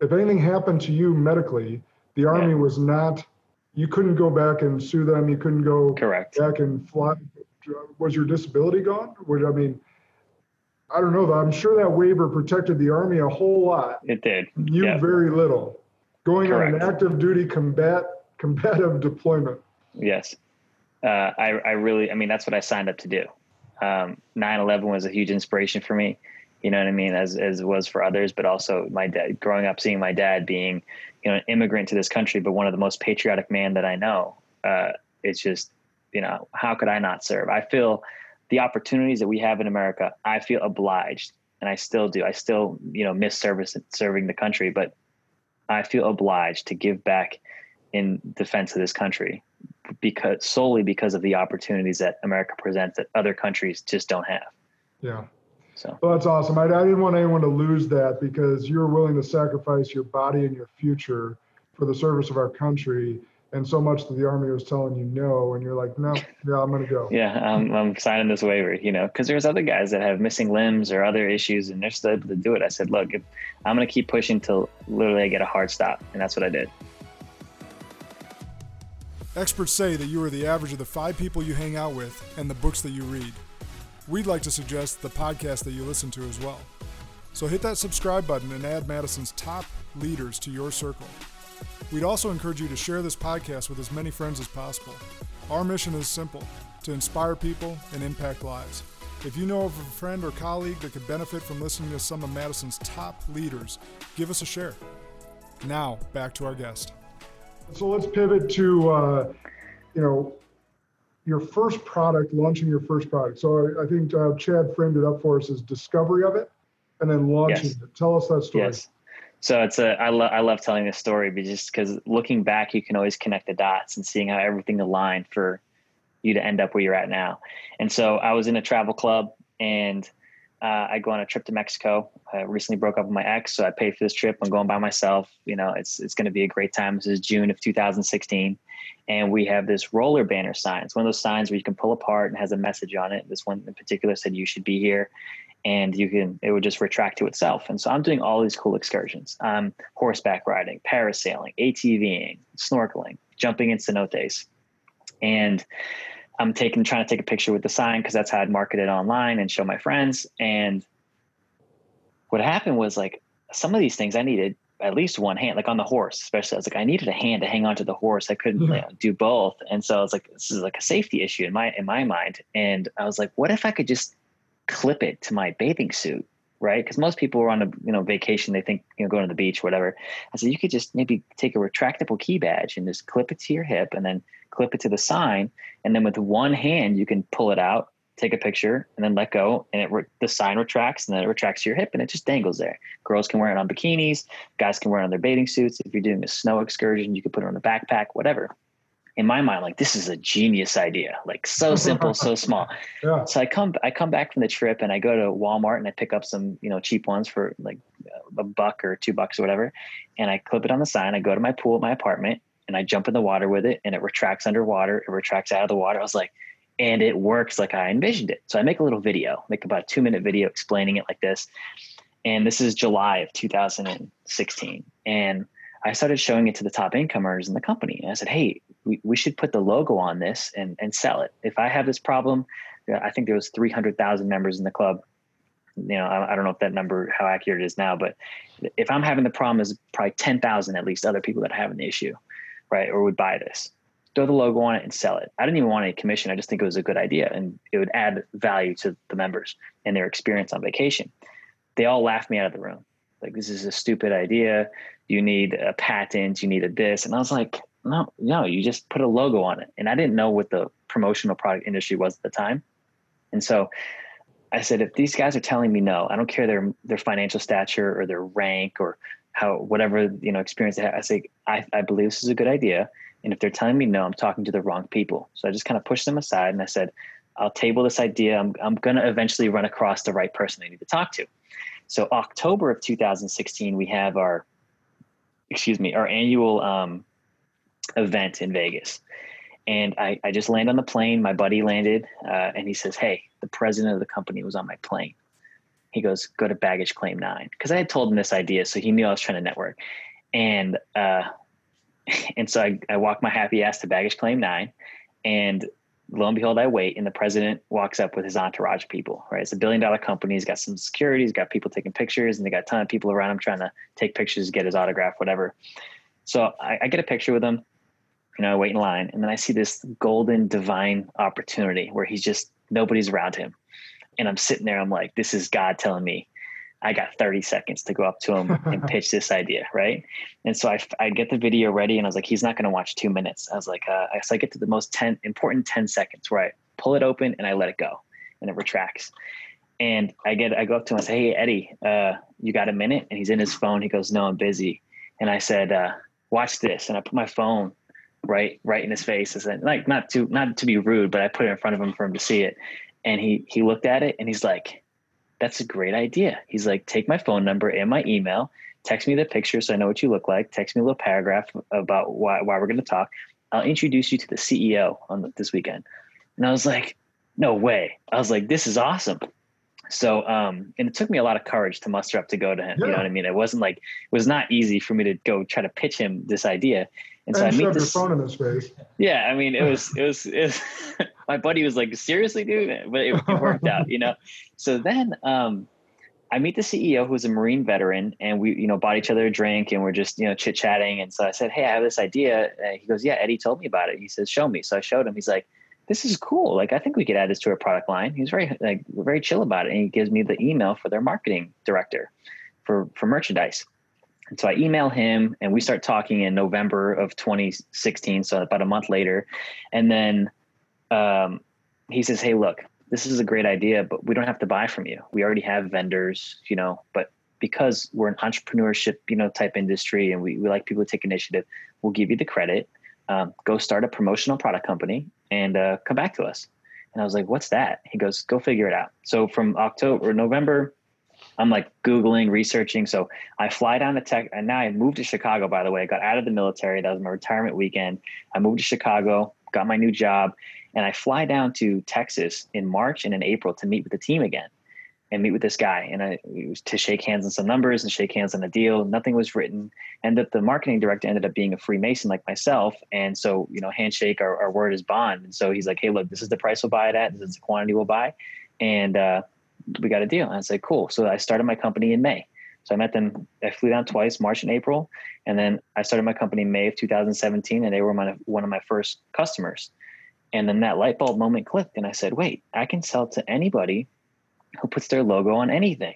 if anything happened to you medically, the army yeah. was not. You couldn't go back and sue them. You couldn't go correct back and fly. Was your disability gone? Would I mean? I don't know. I'm sure that waiver protected the army a whole lot. It did. You yeah. very little going Correct. on an active duty combat combative deployment. Yes, uh, I I really I mean that's what I signed up to do. Um, 9/11 was a huge inspiration for me. You know what I mean, as as it was for others, but also my dad. Growing up, seeing my dad being, you know, an immigrant to this country, but one of the most patriotic man that I know. Uh, it's just, you know, how could I not serve? I feel the opportunities that we have in America. I feel obliged, and I still do. I still, you know, miss service serving the country, but I feel obliged to give back in defense of this country because solely because of the opportunities that America presents that other countries just don't have. Yeah. So well, that's awesome. I, I didn't want anyone to lose that because you're willing to sacrifice your body and your future for the service of our country and so much that the army was telling you no and you're like no yeah i'm gonna go. Yeah i'm, I'm signing this waiver you know because there's other guys that have missing limbs or other issues and they're still able to do it. I said look if, i'm gonna keep pushing till literally i get a hard stop and that's what i did. Experts say that you are the average of the five people you hang out with and the books that you read. We'd like to suggest the podcast that you listen to as well. So hit that subscribe button and add madison's top leaders to your circle We'd also encourage you to share this podcast with as many friends as possible. Our mission is simple to inspire people and impact lives. If you know of a friend or colleague that could benefit from listening to some of Madison's top leaders, give us a share. Now, back to our guest. So let's pivot to, uh, you know, your first product, launching your first product. So I, I think uh, Chad framed it up for us as discovery of it and then launching yes. it. Tell us that story. Yes. So it's a I love I love telling this story, but just because looking back, you can always connect the dots and seeing how everything aligned for you to end up where you're at now. And so I was in a travel club and uh, I go on a trip to Mexico. I recently broke up with my ex, so I paid for this trip. I'm going by myself. You know, it's it's going to be a great time. This is June of 2016, and we have this roller banner sign. It's one of those signs where you can pull apart and has a message on it. This one in particular said you should be here, and you can it would just retract to itself. And so I'm doing all these cool excursions. I'm horseback riding, parasailing, ATVing, snorkeling, jumping in cenotes, and I'm taking trying to take a picture with the sign because that's how I'd market it online and show my friends. And what happened was like some of these things I needed at least one hand, like on the horse, especially. I was like, I needed a hand to hang onto the horse. I couldn't you know, do both, and so I was like, this is like a safety issue in my in my mind. And I was like, what if I could just clip it to my bathing suit, right? Because most people are on a you know vacation, they think you know going to the beach, whatever. I said you could just maybe take a retractable key badge and just clip it to your hip, and then clip it to the sign, and then with one hand you can pull it out, take a picture, and then let go, and it re- the sign retracts, and then it retracts to your hip, and it just dangles there. Girls can wear it on bikinis, guys can wear it on their bathing suits. If you're doing a snow excursion, you could put it on a backpack, whatever in my mind, like this is a genius idea, like so simple, so small. Yeah. So I come, I come back from the trip and I go to Walmart and I pick up some, you know, cheap ones for like a buck or two bucks or whatever. And I clip it on the sign. I go to my pool at my apartment and I jump in the water with it and it retracts underwater. It retracts out of the water. I was like, and it works like I envisioned it. So I make a little video, make about a two minute video explaining it like this. And this is July of 2016. And I started showing it to the top incomers in the company. And I said, hey, we, we should put the logo on this and, and sell it. If I have this problem, I think there was 300,000 members in the club. You know, I, I, don't know if that number, how accurate it is now, but if I'm having the problem, is probably 10,000 at least other people that have an issue, right? Or would buy this. Throw the logo on it and sell it. I didn't even want any commission. I just think it was a good idea and it would add value to the members and their experience on vacation. They all laughed me out of the room. Like, this is a stupid idea. You need a patent. You need a this. And I was like, no, no, you just put a logo on it. And I didn't know what the promotional product industry was at the time. And so I said, if these guys are telling me no, I don't care their their financial stature or their rank or how whatever you know experience they have. I say, I, I believe this is a good idea. And if they're telling me no, I'm talking to the wrong people. So I just kind of pushed them aside and I said, I'll table this idea. I'm I'm gonna eventually run across the right person I need to talk to. So October of 2016, we have our excuse me, our annual um, event in Vegas. And I, I just land on the plane. My buddy landed, uh, and he says, "Hey, the president of the company was on my plane." He goes, "Go to baggage claim nine because I had told him this idea, so he knew I was trying to network. And uh, and so I, I walk my happy ass to baggage claim nine, and lo and behold, I wait, and the president walks up with his entourage of people. Right, it's a billion dollar company. He's got some security. He's got people taking pictures, and they got a ton of people around him trying to take pictures, get his autograph, whatever. So I, I get a picture with him you know, I wait in line, and then I see this golden divine opportunity where he's just nobody's around him, and I'm sitting there. I'm like, this is God telling me I got 30 seconds to go up to him and pitch this idea, right? And so I, I get the video ready, and I was like, he's not going to watch two minutes. I was like, uh, so I get to the most 10 important 10 seconds where I pull it open and I let it go, and it retracts. And I get, I go up to him and say, hey Eddie, uh, you got a minute? And he's in his phone. He goes, no, I'm busy. And I said, uh, watch this. And I put my phone right right in his face. As like not to not to be rude but i put it in front of him for him to see it. And he he looked at it and he's like that's a great idea. He's like take my phone number and my email. Text me the picture so i know what you look like. Text me a little paragraph about why, why we're going to talk. I'll introduce you to the ceo on the, this weekend. And i was like no way. I was like this is awesome. So um and it took me a lot of courage to muster up to go to him yeah. you know what i mean? It wasn't like it was not easy for me to go try to pitch him this idea and so I meet this phone in his face. Yeah, I mean, it was it was, it was my buddy was like, "Seriously, dude," but it, it worked out, you know. So then, um, I meet the CEO who's a Marine veteran, and we, you know, bought each other a drink, and we're just, you know, chit chatting. And so I said, "Hey, I have this idea." And he goes, "Yeah, Eddie told me about it." He says, "Show me." So I showed him. He's like, "This is cool. Like, I think we could add this to our product line." He's very, like, very chill about it, and he gives me the email for their marketing director for for merchandise. And so I email him, and we start talking in November of 2016, so about a month later, and then um, he says, "Hey, look." this is a great idea, but we don't have to buy from you. We already have vendors, you know, but because we're an entrepreneurship, you know, type industry and we, we like people to take initiative, we'll give you the credit. Um, go start a promotional product company and uh, come back to us. And I was like, what's that? He goes, go figure it out. So from October, or November, I'm like Googling, researching. So I fly down to tech and now I moved to Chicago, by the way. I got out of the military. That was my retirement weekend. I moved to Chicago, got my new job and I fly down to Texas in March and in April to meet with the team again and meet with this guy. And I was to shake hands on some numbers and shake hands on a deal. Nothing was written. And that the marketing director ended up being a Freemason like myself. And so, you know, handshake, our, our word is bond. And so he's like, hey, look, this is the price we'll buy it at. This is the quantity we'll buy. And uh, we got a deal. And I said, cool. So I started my company in May. So I met them. I flew down twice, March and April, and then I started my company May of 2017, and they were my, one of my first customers. And then that light bulb moment clicked, and I said, wait, I can sell to anybody who puts their logo on anything.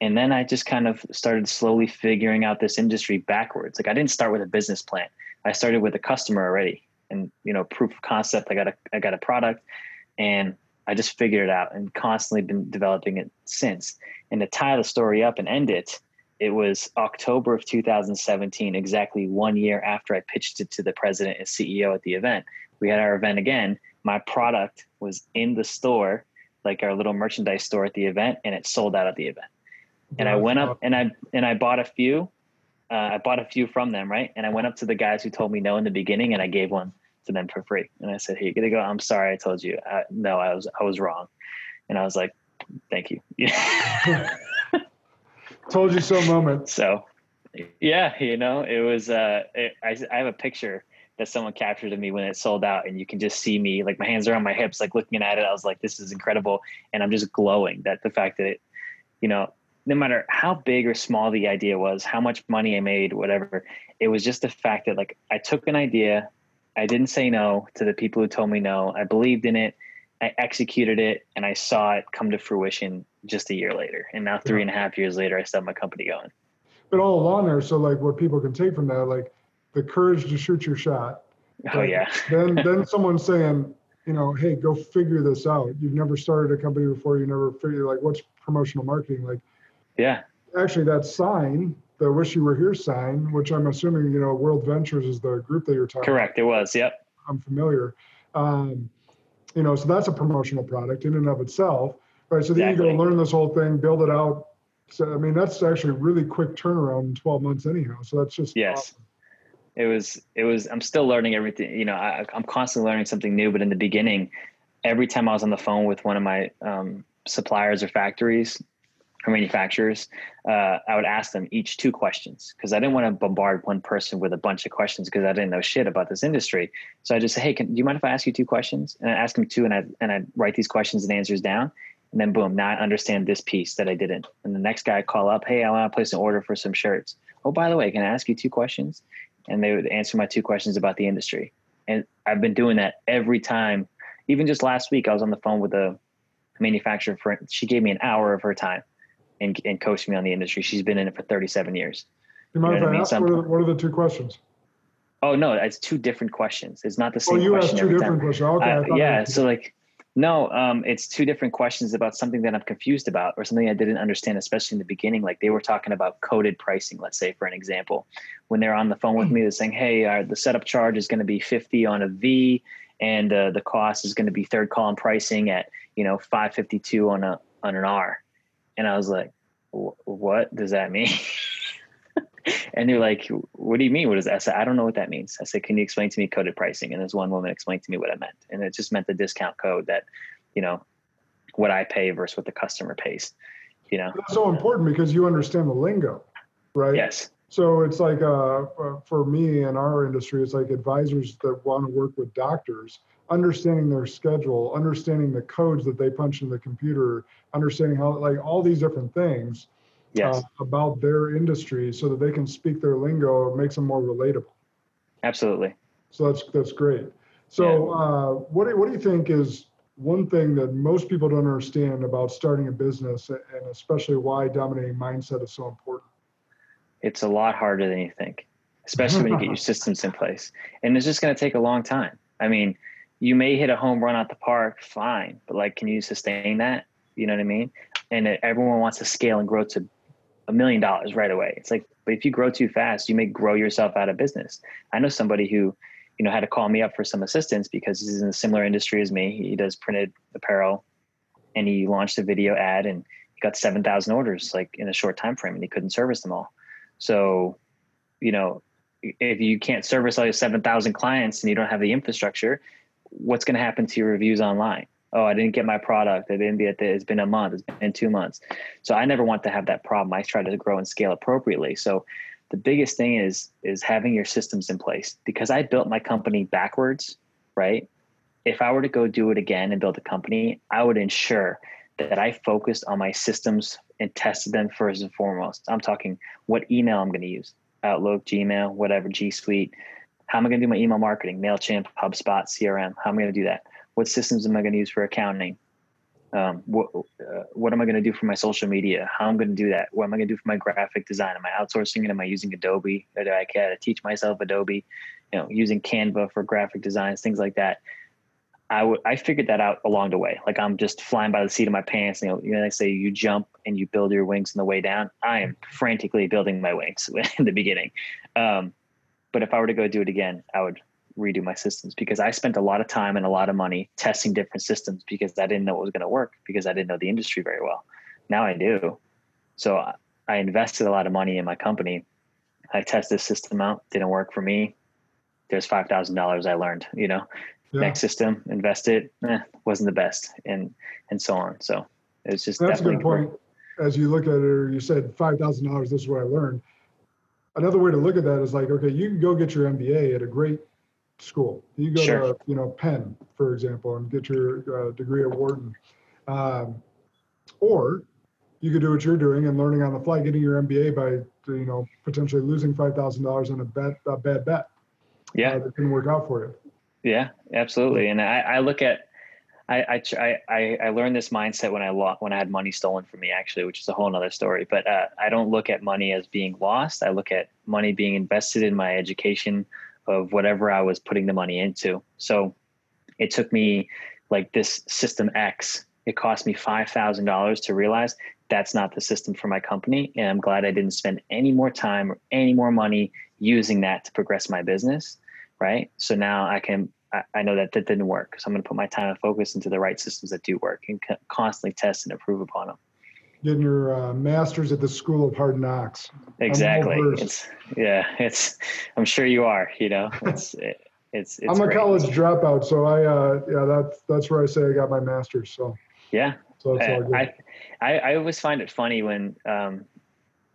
And then I just kind of started slowly figuring out this industry backwards. Like I didn't start with a business plan. I started with a customer already and you know, proof of concept. I got a I got a product and I just figured it out and constantly been developing it since. And to tie the story up and end it, it was October of 2017, exactly one year after I pitched it to the president and CEO at the event we had our event again. My product was in the store, like our little merchandise store at the event, and it sold out at the event. And I went up and I and I bought a few. Uh, I bought a few from them, right? And I went up to the guys who told me no in the beginning, and I gave one to them for free. And I said, "Hey, you gotta go. I'm sorry, I told you. Uh, no, I was I was wrong." And I was like, "Thank you." told you so moment. So, yeah, you know, it was. Uh, it, I I have a picture that someone captured of me when it sold out and you can just see me like my hands are on my hips like looking at it i was like this is incredible and i'm just glowing that the fact that it you know no matter how big or small the idea was how much money i made whatever it was just the fact that like i took an idea i didn't say no to the people who told me no i believed in it i executed it and i saw it come to fruition just a year later and now three and a half years later i still have my company going but all along there so like what people can take from that like the courage to shoot your shot. Oh yeah. then then someone's saying, you know, hey, go figure this out. You've never started a company before. You never figured like what's promotional marketing like. Yeah. Actually, that sign, the "Wish You Were Here" sign, which I'm assuming you know, World Ventures is the group that you're talking. Correct. About. It was. Yep. I'm familiar. Um, you know, so that's a promotional product in and of itself, right? So then exactly. you go learn this whole thing, build it out. So I mean, that's actually a really quick turnaround in 12 months anyhow. So that's just yes. Awesome it was it was i'm still learning everything you know I, i'm constantly learning something new but in the beginning every time i was on the phone with one of my um, suppliers or factories or manufacturers uh, i would ask them each two questions because i didn't want to bombard one person with a bunch of questions because i didn't know shit about this industry so i just say hey can, do you mind if i ask you two questions and i ask them two and i and i write these questions and answers down and then boom now i understand this piece that i didn't and the next guy I call up hey i want to place an order for some shirts oh by the way can i ask you two questions and they would answer my two questions about the industry. And I've been doing that every time. Even just last week, I was on the phone with a manufacturer. For, she gave me an hour of her time and, and coached me on the industry. She's been in it for 37 years. You mind you know if I, ask, what, are the, what are the two questions? Oh no, it's two different questions. It's not the same. Oh, you question asked two different time. questions. Okay. Uh, yeah. So like, no, um, it's two different questions about something that I'm confused about or something I didn't understand, especially in the beginning. Like they were talking about coded pricing, let's say, for an example. When they're on the phone with me, they're saying, hey, uh, the setup charge is going to be 50 on a V and uh, the cost is going to be third column pricing at, you know, 552 on a on an R. And I was like, what does that mean? and they're like, what do you mean? What is that? I said, I don't know what that means. I said, can you explain to me coded pricing? And this one woman explained to me what it meant. And it just meant the discount code that, you know, what I pay versus what the customer pays, you know? That's so important because you understand the lingo, right? Yes. So it's like uh, uh, for me in our industry, it's like advisors that want to work with doctors. Understanding their schedule, understanding the codes that they punch in the computer, understanding how like all these different things yes. uh, about their industry so that they can speak their lingo, makes them more relatable. Absolutely. So that's that's great. So yeah. uh, what do, what do you think is one thing that most people don't understand about starting a business and especially why dominating mindset is so important? It's a lot harder than you think, especially when you get your systems in place. And it's just going to take a long time. I mean, you may hit a home run out the park, fine, but like, can you sustain that? You know what I mean? And it, everyone wants to scale and grow to a million dollars right away. It's like, but if you grow too fast, you may grow yourself out of business. I know somebody who, you know, had to call me up for some assistance because he's in a similar industry as me. He does printed apparel, and he launched a video ad and he got seven thousand orders like in a short time frame, and he couldn't service them all. So, you know, if you can't service all your seven thousand clients and you don't have the infrastructure, what's going to happen to your reviews online? oh, I didn't get my product. I didn't get it. It's been a month. It's been two months. So I never want to have that problem. I try to grow and scale appropriately. So the biggest thing is is having your systems in place because I built my company backwards, right? If I were to go do it again and build a company, I would ensure that I focused on my systems and tested them first and foremost. I'm talking what email I'm going to use, Outlook, Gmail, whatever, G Suite. How am I going to do my email marketing, MailChimp, HubSpot, CRM? How am I going to do that? what systems am I going to use for accounting? Um, what uh, what am I going to do for my social media? How am I going to do that? What am I going to do for my graphic design? Am I outsourcing it? Am I using Adobe? Or do I can teach myself Adobe? You know, using Canva for graphic designs, things like that. I I figured that out along the way. Like I'm just flying by the seat of my pants. You know, you know, they say you jump and you build your wings on the way down. I am frantically building my wings in the beginning. Um, but if I were to go do it again, I would redo my systems because I spent a lot of time and a lot of money testing different systems because I didn't know what was going to work because I didn't know the industry very well. Now I do. So I invested a lot of money in my company. I tested this system out, didn't work for me. There's five thousand dollars I learned. You know, yeah. next system, invest it, eh, wasn't the best, and and so on. So it's just that's a good point. As you look at it, or you said five thousand dollars. This is what I learned. Another way to look at that is like, okay, you can go get your MBA at a great school. You go sure. to, you know, Penn, for example, and get your uh, degree at Wharton. Um, or you could do what you're doing and learning on the fly, getting your MBA by, you know, potentially losing $5,000 on a, bet, a bad bet. Yeah. Uh, that can work out for you. Yeah, absolutely. And I, I look at, I, I, I, I learned this mindset when I lost, when I had money stolen from me, actually, which is a whole other story. But uh, I don't look at money as being lost. I look at money being invested in my education, of whatever I was putting the money into. So it took me like this system X. It cost me $5,000 to realize that's not the system for my company. And I'm glad I didn't spend any more time or any more money using that to progress my business. Right. So now I can, I, know that that didn't work. So I'm going to put my time and focus into the right systems that do work and constantly test and improve upon them getting your uh, master's at the School of Hard Knocks. Exactly. It's yeah. It's. I'm sure you are. You know. It's. It, it's, it's. I'm a great. college dropout, so I. Uh, yeah. That's that's where I say I got my master's. So. Yeah. So it's all good. I, I I always find it funny when um,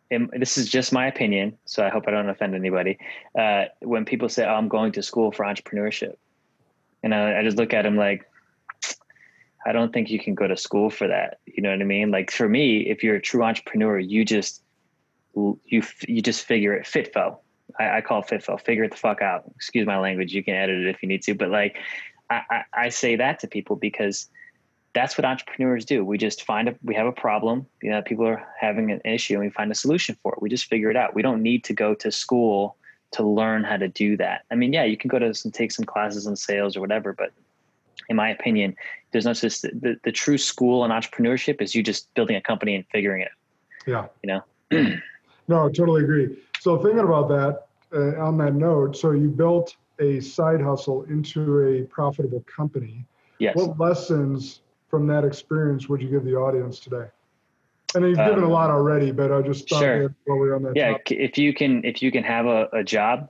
and this is just my opinion, so I hope I don't offend anybody. Uh, when people say, "Oh, I'm going to school for entrepreneurship," and I, I just look at them like, I don't think you can go to school for that. You know what I mean? Like for me, if you're a true entrepreneur, you just you you just figure it fitfo. I, I call it fitfo. Figure it the fuck out. Excuse my language. You can edit it if you need to, but like I, I, I say that to people because that's what entrepreneurs do. We just find a we have a problem. You know, people are having an issue, and we find a solution for it. We just figure it out. We don't need to go to school to learn how to do that. I mean, yeah, you can go to some take some classes on sales or whatever, but in my opinion, there's no such the, the true school in entrepreneurship is you just building a company and figuring it. Yeah. You know. no, I totally agree. So thinking about that, uh, on that note, so you built a side hustle into a profitable company. Yes. What lessons from that experience would you give the audience today? And you've given um, a lot already, but I just thought sure. while we're on that. Yeah, topic. if you can, if you can have a, a job,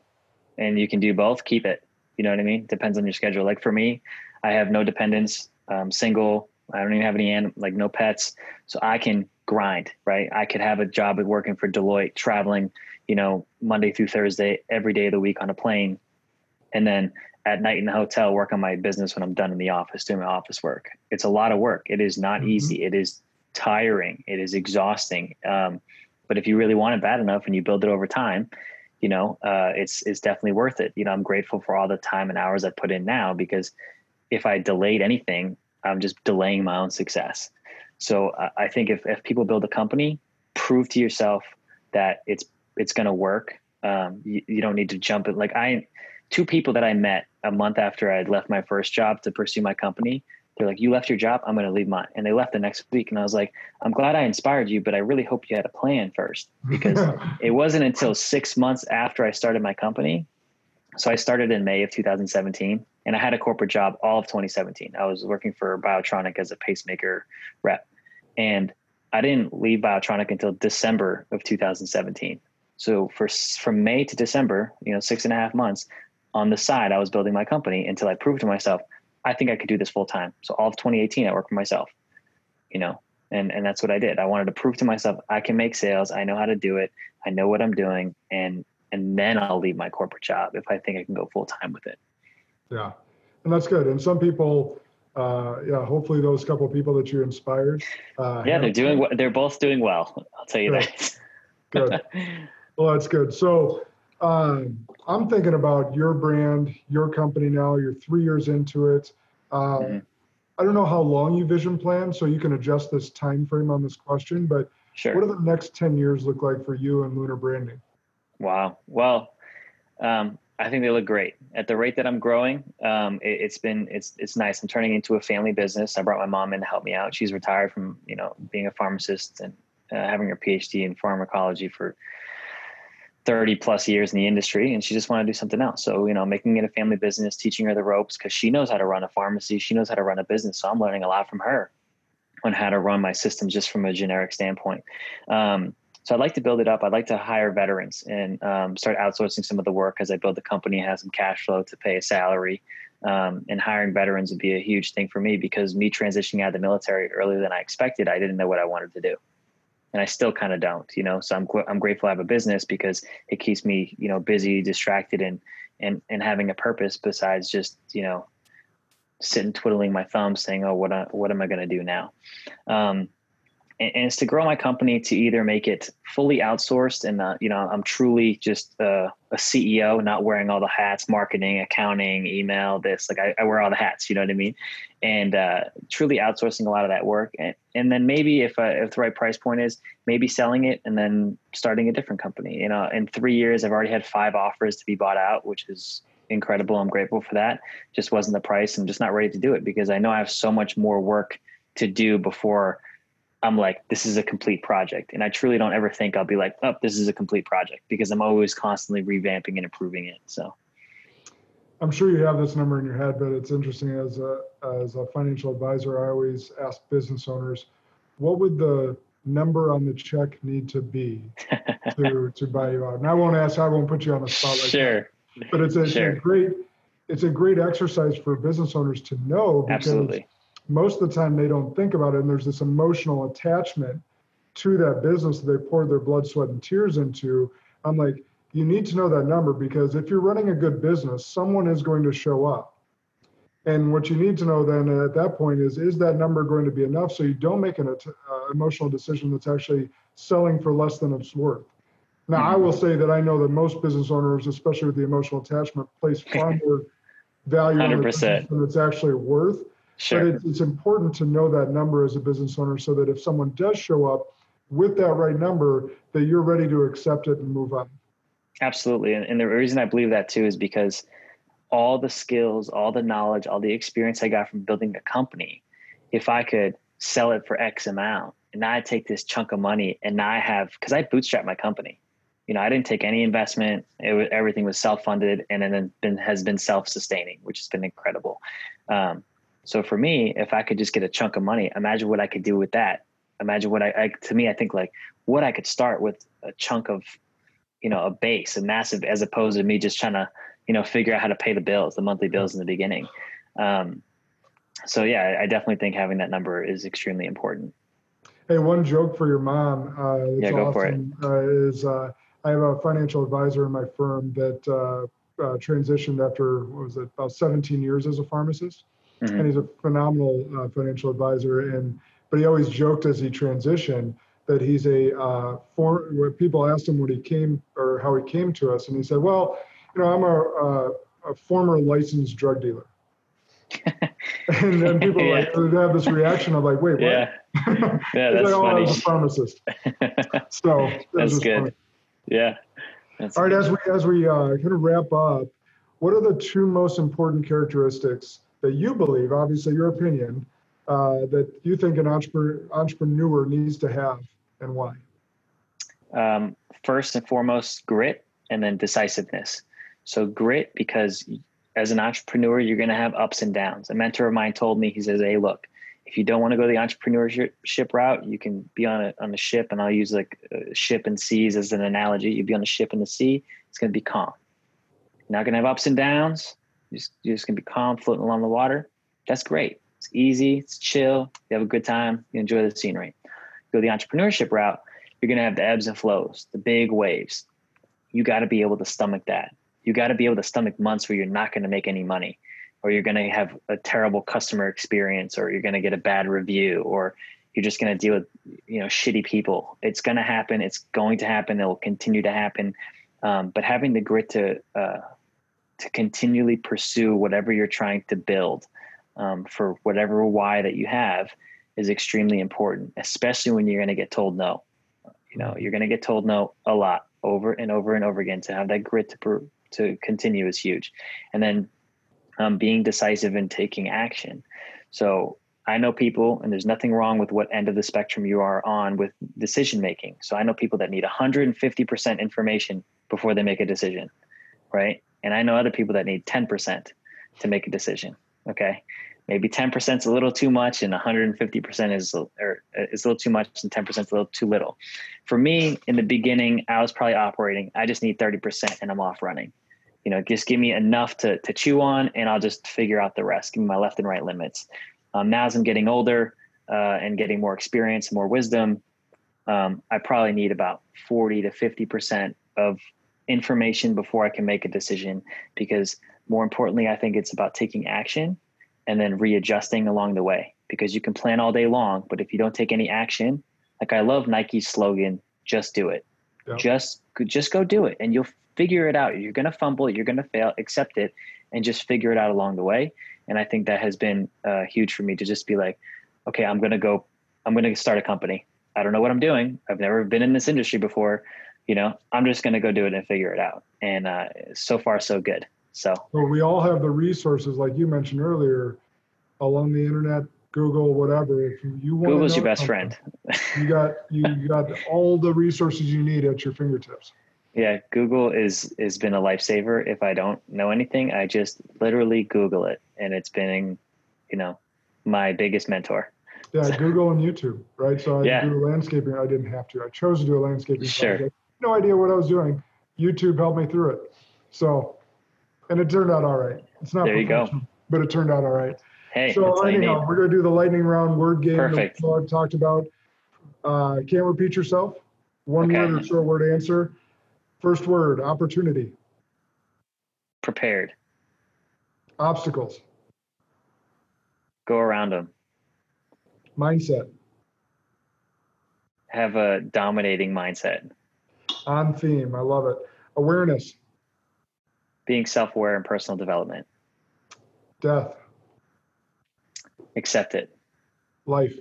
and you can do both, keep it. You know what I mean? Depends on your schedule. Like for me, I have no dependents, I'm single. I don't even have any like no pets, so I can grind. Right, I could have a job working for Deloitte, traveling, you know, Monday through Thursday, every day of the week on a plane, and then at night in the hotel, work on my business when I'm done in the office doing my office work. It's a lot of work. It is not mm-hmm. easy. It is tiring. It is exhausting. Um, but if you really want it bad enough and you build it over time, you know, uh, it's it's definitely worth it. You know, I'm grateful for all the time and hours I put in now because if I delayed anything, I'm just delaying my own success. So uh, I think if if people build a company, prove to yourself that it's it's going to work. Um, you, you don't need to jump it. Like I, two people that I met a month after I'd left my first job to pursue my company. They're like, "You left your job. I'm going to leave mine," and they left the next week. And I was like, "I'm glad I inspired you, but I really hope you had a plan first because it wasn't until six months after I started my company. So I started in May of 2017, and I had a corporate job all of 2017. I was working for Biotronik as a pacemaker rep, and I didn't leave Biotronik until December of 2017. So for from May to December, you know, six and a half months, on the side, I was building my company until I proved to myself, I think I could do this full time. So all of 2018, I worked for myself, you know, and, and that's what I did. I wanted to prove to myself, I can make sales. I know how to do it. I know what I'm doing. And, and then I'll leave my corporate job if I think I can go full time with it. Yeah. And that's good. And some people, uh, yeah, hopefully those couple people that you inspired. Uh, yeah, they're doing, they're both doing well. I'll tell you that. good. Well, that's good. So, um, I'm thinking about your brand, your company now. You're three years into it. Um, mm-hmm. I don't know how long you vision plan, so you can adjust this time frame on this question. But sure. what do the next ten years look like for you and Lunar Branding? Wow. Well, um, I think they look great at the rate that I'm growing. Um, it, has been it's it's nice. I'm turning into a family business. I brought my mom in to help me out. She's retired from you know being a pharmacist and uh, having her PhD in pharmacology for 30 plus years in the industry and she just wanted to do something else. So, you know, making it a family business, teaching her the ropes because she knows how to run a pharmacy, she knows how to run a business. So I'm learning a lot from her on how to run my system just from a generic standpoint. Um, so I'd like to build it up. I'd like to hire veterans and um, start outsourcing some of the work as I build the company, have some cash flow to pay a salary. Um, and hiring veterans would be a huge thing for me because me transitioning out of the military earlier than I expected, I didn't know what I wanted to do and I still kind of don't, you know. So I'm I'm grateful I have a business because it keeps me, you know, busy, distracted, and and and having a purpose besides just you know sitting twiddling my thumbs, saying, "Oh, what I, what am I going to do now?" Um, and, and, it's to grow my company to either make it fully outsourced and uh, you know i'm truly just uh, a ceo not wearing all the hats marketing accounting email this like i, I wear all the hats you know what i mean? And uh, truly outsourcing a lot of that work. And, and then maybe if, uh, if the right price point is maybe selling it and then starting a different company. You know in three years i've already had five offers to be bought out which is incredible. I'm grateful for that. Just wasn't the price. I'm just not ready to do it because i know i have so much more work to do before I'm like, this is a complete project. And I truly don't ever think I'll be like, oh, this is a complete project because I'm always constantly revamping and improving it. So I'm sure you have this number in your head, but it's interesting as a, as a financial advisor, I always ask business owners, what would the number on the check need to be to, to buy you out? And I won't ask, I won't put you on the spot like sure. That, but it's a, sure. it's a great, it's a great exercise for business owners to know because Absolutely most of the time they don't think about it and there's this emotional attachment to that business that they poured their blood sweat and tears into. I'm like you need to know that number because if you're running a good business someone is going to show up. And what you need to know then at that point is is that number going to be enough so you don't make an uh, emotional decision that's actually selling for less than it's worth? Now i will say that i know that most business owners especially with the emotional attachment place far more value 100%. than it's actually worth Sure. But it's, it's important to know that number as a business owner so that if someone does show up with that right number, that you're ready to accept it and move on. Absolutely. And, and the reason I believe that too is because all the skills, all the knowledge, all the experience I got from building the company, if I could sell it for X amount and now I take this chunk of money and now I have, because I bootstrapped my company. You know, I didn't take any investment. It was, everything was self-funded and then been, has been self-sustaining, which has been incredible. Um, so for me, if I could just get a chunk of money, imagine what I could do with that. Imagine what I, I to me, I think like what I could start with a chunk of, you know, a base, a massive, as opposed to me just trying to, you know, figure out how to pay the bills, the monthly bills in the beginning. Um, so yeah, I definitely think having that number is extremely important. Hey, one joke for your mom. Uh, yeah, go awesome, for it. Uh, is uh, I have a financial advisor in my firm that uh, uh, transitioned after what was it about 17 years as a pharmacist, mm-hmm. and he's a phenomenal uh, financial advisor. And but he always joked as he transitioned that he's a uh, form. People asked him what he came or how he came to us, and he said, "Well, you know, I'm a, a, a former licensed drug dealer." and then people yeah. like would have this reaction of like, "Wait, what?" Yeah, yeah, that's like, oh, funny. I was a pharmacist. so that's good. Funny. Yeah. That's All right, good. as we as we uh, kind of wrap up, what are the two most important characteristics that you believe, obviously your opinion, uh, that you think an entrepreneur entrepreneur needs to have, and why? Um, first and foremost, grit, and then decisiveness. So grit, because as an entrepreneur, you're going to have ups and downs. A mentor of mine told me, he says, "Hey, look, if you don't want to go the entrepreneurship route, you can be on a on a ship, and I'll use like a ship and seas as an analogy. You'd be on a ship in the sea. It's going to be calm. You're not going to have ups and downs. You're just, you're just to be calm, floating along the water. That's great. It's easy. It's chill. You have a good time. You enjoy the scenery. Go the entrepreneurship route. You're to have the ebbs and flows, the big waves. You got to be able to stomach that. You got to be able to stomach months where you're not to make any money or you're to have a terrible customer experience or you're to get a bad review or you're just going to deal with you know shitty people it's going to happen it's going to happen it will continue to happen um, but having the grit to uh, to continually pursue whatever you're trying to build um, for whatever why that you have is extremely important especially when you're going to get told no you know you're going to get told no a lot over and over and over again to have that grit to to continue is huge and then um, being decisive and taking action. So I know people, and there's nothing wrong with what end of the spectrum you are on with decision making. So I know people that need 150% information before they make a decision, right? And I know other people that need 10% to make a decision. Okay. Maybe 10% is a little too much and 150% is, or is a little too much and 10% is a little too little. For me, in the beginning, I was probably operating, I just need 30% and I'm off running you know, just give me enough to, to chew on and I'll just figure out the rest, give me my left and right limits. Um, now as I'm getting older uh, and getting more experience, more wisdom, um, I probably need about 40 to 50% of information before I can make a decision because more importantly, I think it's about taking action and then readjusting along the way because you can plan all day long, but if you don't take any action, like I love Nike's slogan, just do it. Yep. Just just go do it and you'll figure it out. You're going to fumble, you're going to fail, accept it, and just figure it out along the way. And I think that has been uh, huge for me to just be like, okay, I'm going to go, I'm going to start a company. I don't know what I'm doing. I've never been in this industry before. You know, I'm just going to go do it and figure it out. And uh, so far, so good. So, well, we all have the resources, like you mentioned earlier, along the internet, Google, whatever. If you want Google's your best friend. you got you got all the resources you need at your fingertips. Yeah, Google is has been a lifesaver. If I don't know anything, I just literally Google it, and it's been, you know, my biggest mentor. Yeah, Google and YouTube, right? So I yeah. do landscaping. I didn't have to. I chose to do a landscaping sure. project. No idea what I was doing. YouTube helped me through it. So, and it turned out all right. It's not there you go, but it turned out all right. Hey, so anyhow, we're gonna do the lightning round word game Perfect. that we talked about. Uh, can't repeat yourself. One okay. word or short word answer. First word, opportunity. Prepared. Obstacles. Go around them. Mindset. Have a dominating mindset. On theme. I love it. Awareness. Being self aware and personal development. Death. Accept it. Life.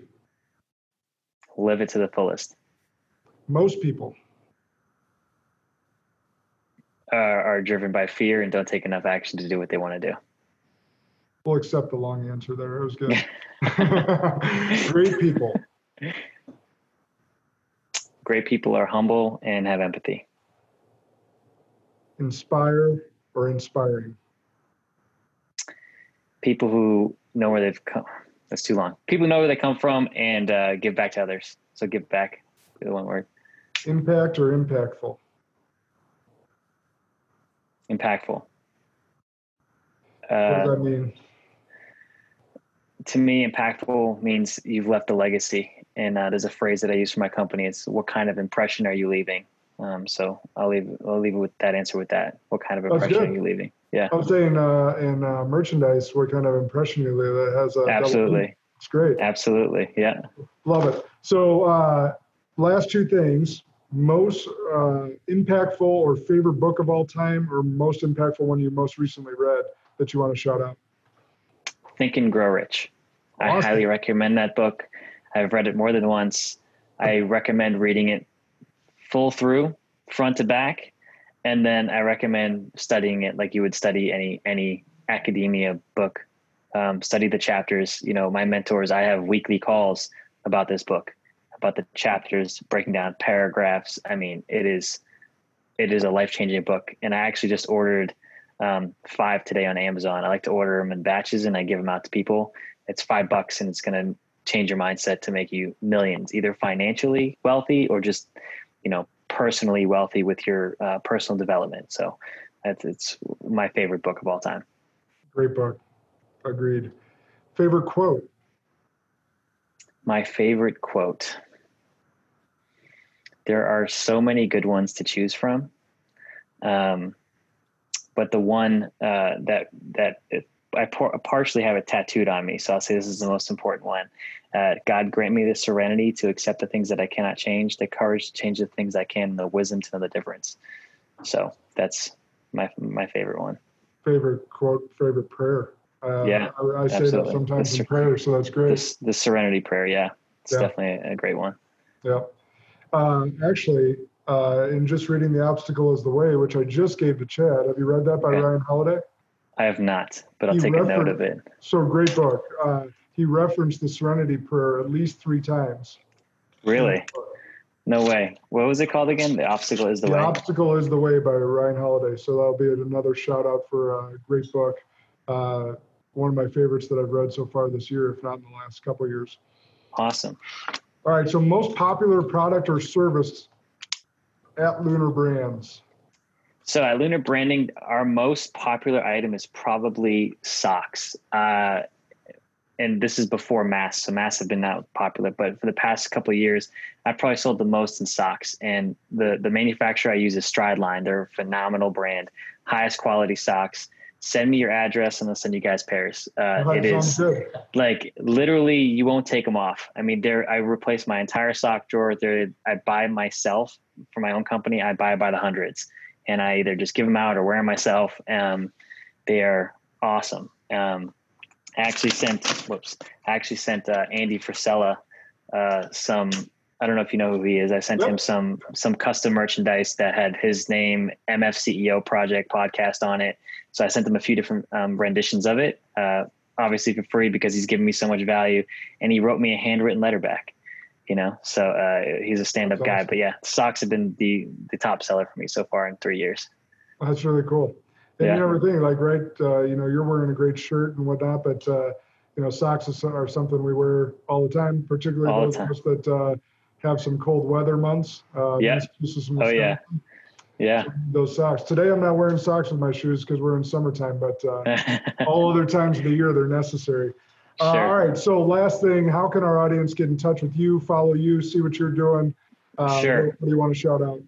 Live it to the fullest. Most people are, are driven by fear and don't take enough action to do what they want to do. We'll accept the long answer there. It was good. Great people. Great people are humble and have empathy. Inspire or inspiring? People who know where they've come. That's too long. People who know where they come from and uh, give back to others. So give back. The one word. Impact or impactful? impactful. Uh, what does that mean? To me, impactful means you've left a legacy. And uh, there's a phrase that I use for my company. It's what kind of impression are you leaving? Um, so I'll leave I'll leave it with that answer with that. What kind of impression are you leaving? Yeah, I'm saying uh, in uh, merchandise, what kind of impression are you leave? That has a absolutely, It's great. absolutely. Yeah. Love it. So, uh, last two things: most uh, impactful or favorite book of all time, or most impactful one you most recently read that you want to shout out. Think and Grow Rich. I highly recommend that book. I've read it more than once. I recommend reading it full through, front to back, and then I recommend studying it like you would study any any academia book. Um, study the chapters. You know, my mentors. I have weekly calls about this book, about the chapters, breaking down paragraphs. I mean, it is it is a life changing book, and I actually just ordered um, five today on Amazon. I like to order them in batches and I give them out to people. It's five bucks and it's going to change your mindset to make you millions, either financially wealthy or just, you know, personally wealthy with your uh, personal development. So that's it's my favorite book of all time. Great book. Agreed. Favorite quote. My favorite quote. There are so many good ones to choose from. Um, but the one uh, that that I por- partially have it tattooed on me, so I'll say this is the most important one. Uh, God grant me the serenity to accept the things that I cannot change, the courage to change the things I can, and the wisdom to know the difference. So that's my my favorite one. Favorite quote. Favorite prayer. Uh, Yeah, I, I say that sometimes in prayer, so that's great. This the Serenity Prayer, yeah, it's Yeah. definitely a great one. Yeah. Um, actually, uh, in just reading The Obstacle is the Way, which I just gave to Chad, have you read that by Okay. Ryan Holiday? I have not, but I'll He take a note of it. So great book. Uh, he referenced the Serenity Prayer at least three times. Really? No way. What was it called again? The obstacle is the, Way. The way. Obstacle is the Way by Ryan Holiday. So that'll be another shout out for a great book. Uh, one of my favorites that I've read so far this year, if not in the last couple of years. awesome. All right. So most popular product or service at Lunar Brands. So at Lunar Branding, our most popular item is probably socks. Uh, and this is before masks. So masks have been not popular, but for the past couple of years, I've probably sold the most in socks. And the the manufacturer I use is Strideline. They're a phenomenal brand, highest quality socks. Send me your address and I'll send you guys pairs. Uh, it good. like literally you won't take them off. I mean, they're I replaced my entire sock drawer. They're I buy myself for my own company. I buy by the hundreds, and I either just give them out or wear them myself. Um, they are awesome. Um, I actually sent whoops. I actually sent uh, Andy Frisella uh, some. I don't know if you know who he is. I sent him some some custom merchandise that had his name, MFCEO Project Podcast on it. So I sent him a few different um, renditions of it. Uh, obviously for free because he's given me so much value and he wrote me a handwritten letter back you know so uh, he's a stand-up That's guy but yeah socks have been the the top seller for me so far in three years That's really cool. And Yeah. you never think like, right? Uh, you know, you're wearing a great shirt and whatnot, but uh, you know, socks is, are something we wear all the time, particularly All those of us that uh, have some cold weather months. Uh, Yeah. Oh, yeah. Yeah Those socks. Today, I'm not wearing socks with my shoes because we're in summertime, but uh, all other times of the year they're necessary. Uh, all right. So, last thing, how can our audience get in touch with you, follow you, see what you're doing? Uh, Sure. What do you want to shout out?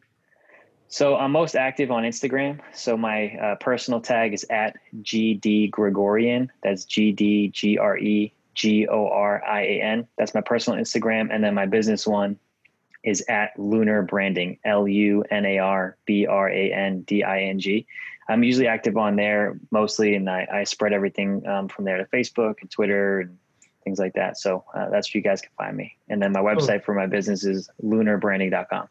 so i'm most active on instagram so my uh, personal tag is at gd gregorian that's g-d-g-r-e-g-o-r-i-a-n that's my personal instagram and then my business one is at lunar branding l-u-n-a-r-b-r-a-n-d-i-n-g i'm usually active on there mostly and i, I spread everything um, from there to facebook and twitter and things like that so uh, that's where you guys can find me and then my website for my business is lunarbranding.com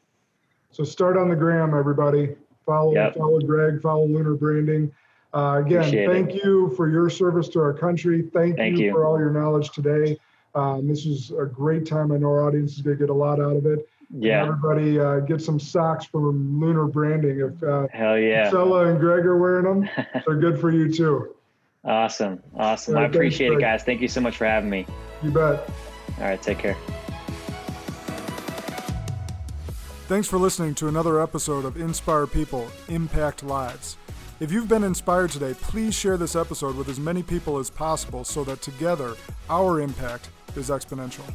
So start on the gram, everybody. Follow Yep. follow Greg. Follow Lunar Branding. Uh, again, Appreciate it. thank you for your service to our country. Thank, Thank you, you. for all your knowledge today. Um, this is a great time. I know our audience is going to get a lot out of it. Yeah Everybody uh, get some socks from Lunar Branding. If uh, hell yeah Stella and Greg are wearing them, they're good for you too. Awesome. Awesome. All I right, thanks, appreciate it, guys. Thank you so much for having me. You bet. All right. Take care. Thanks for listening to another episode of Inspire People, Impact Lives. If you've been inspired today, please share this episode with as many people as possible so that together our impact is exponential.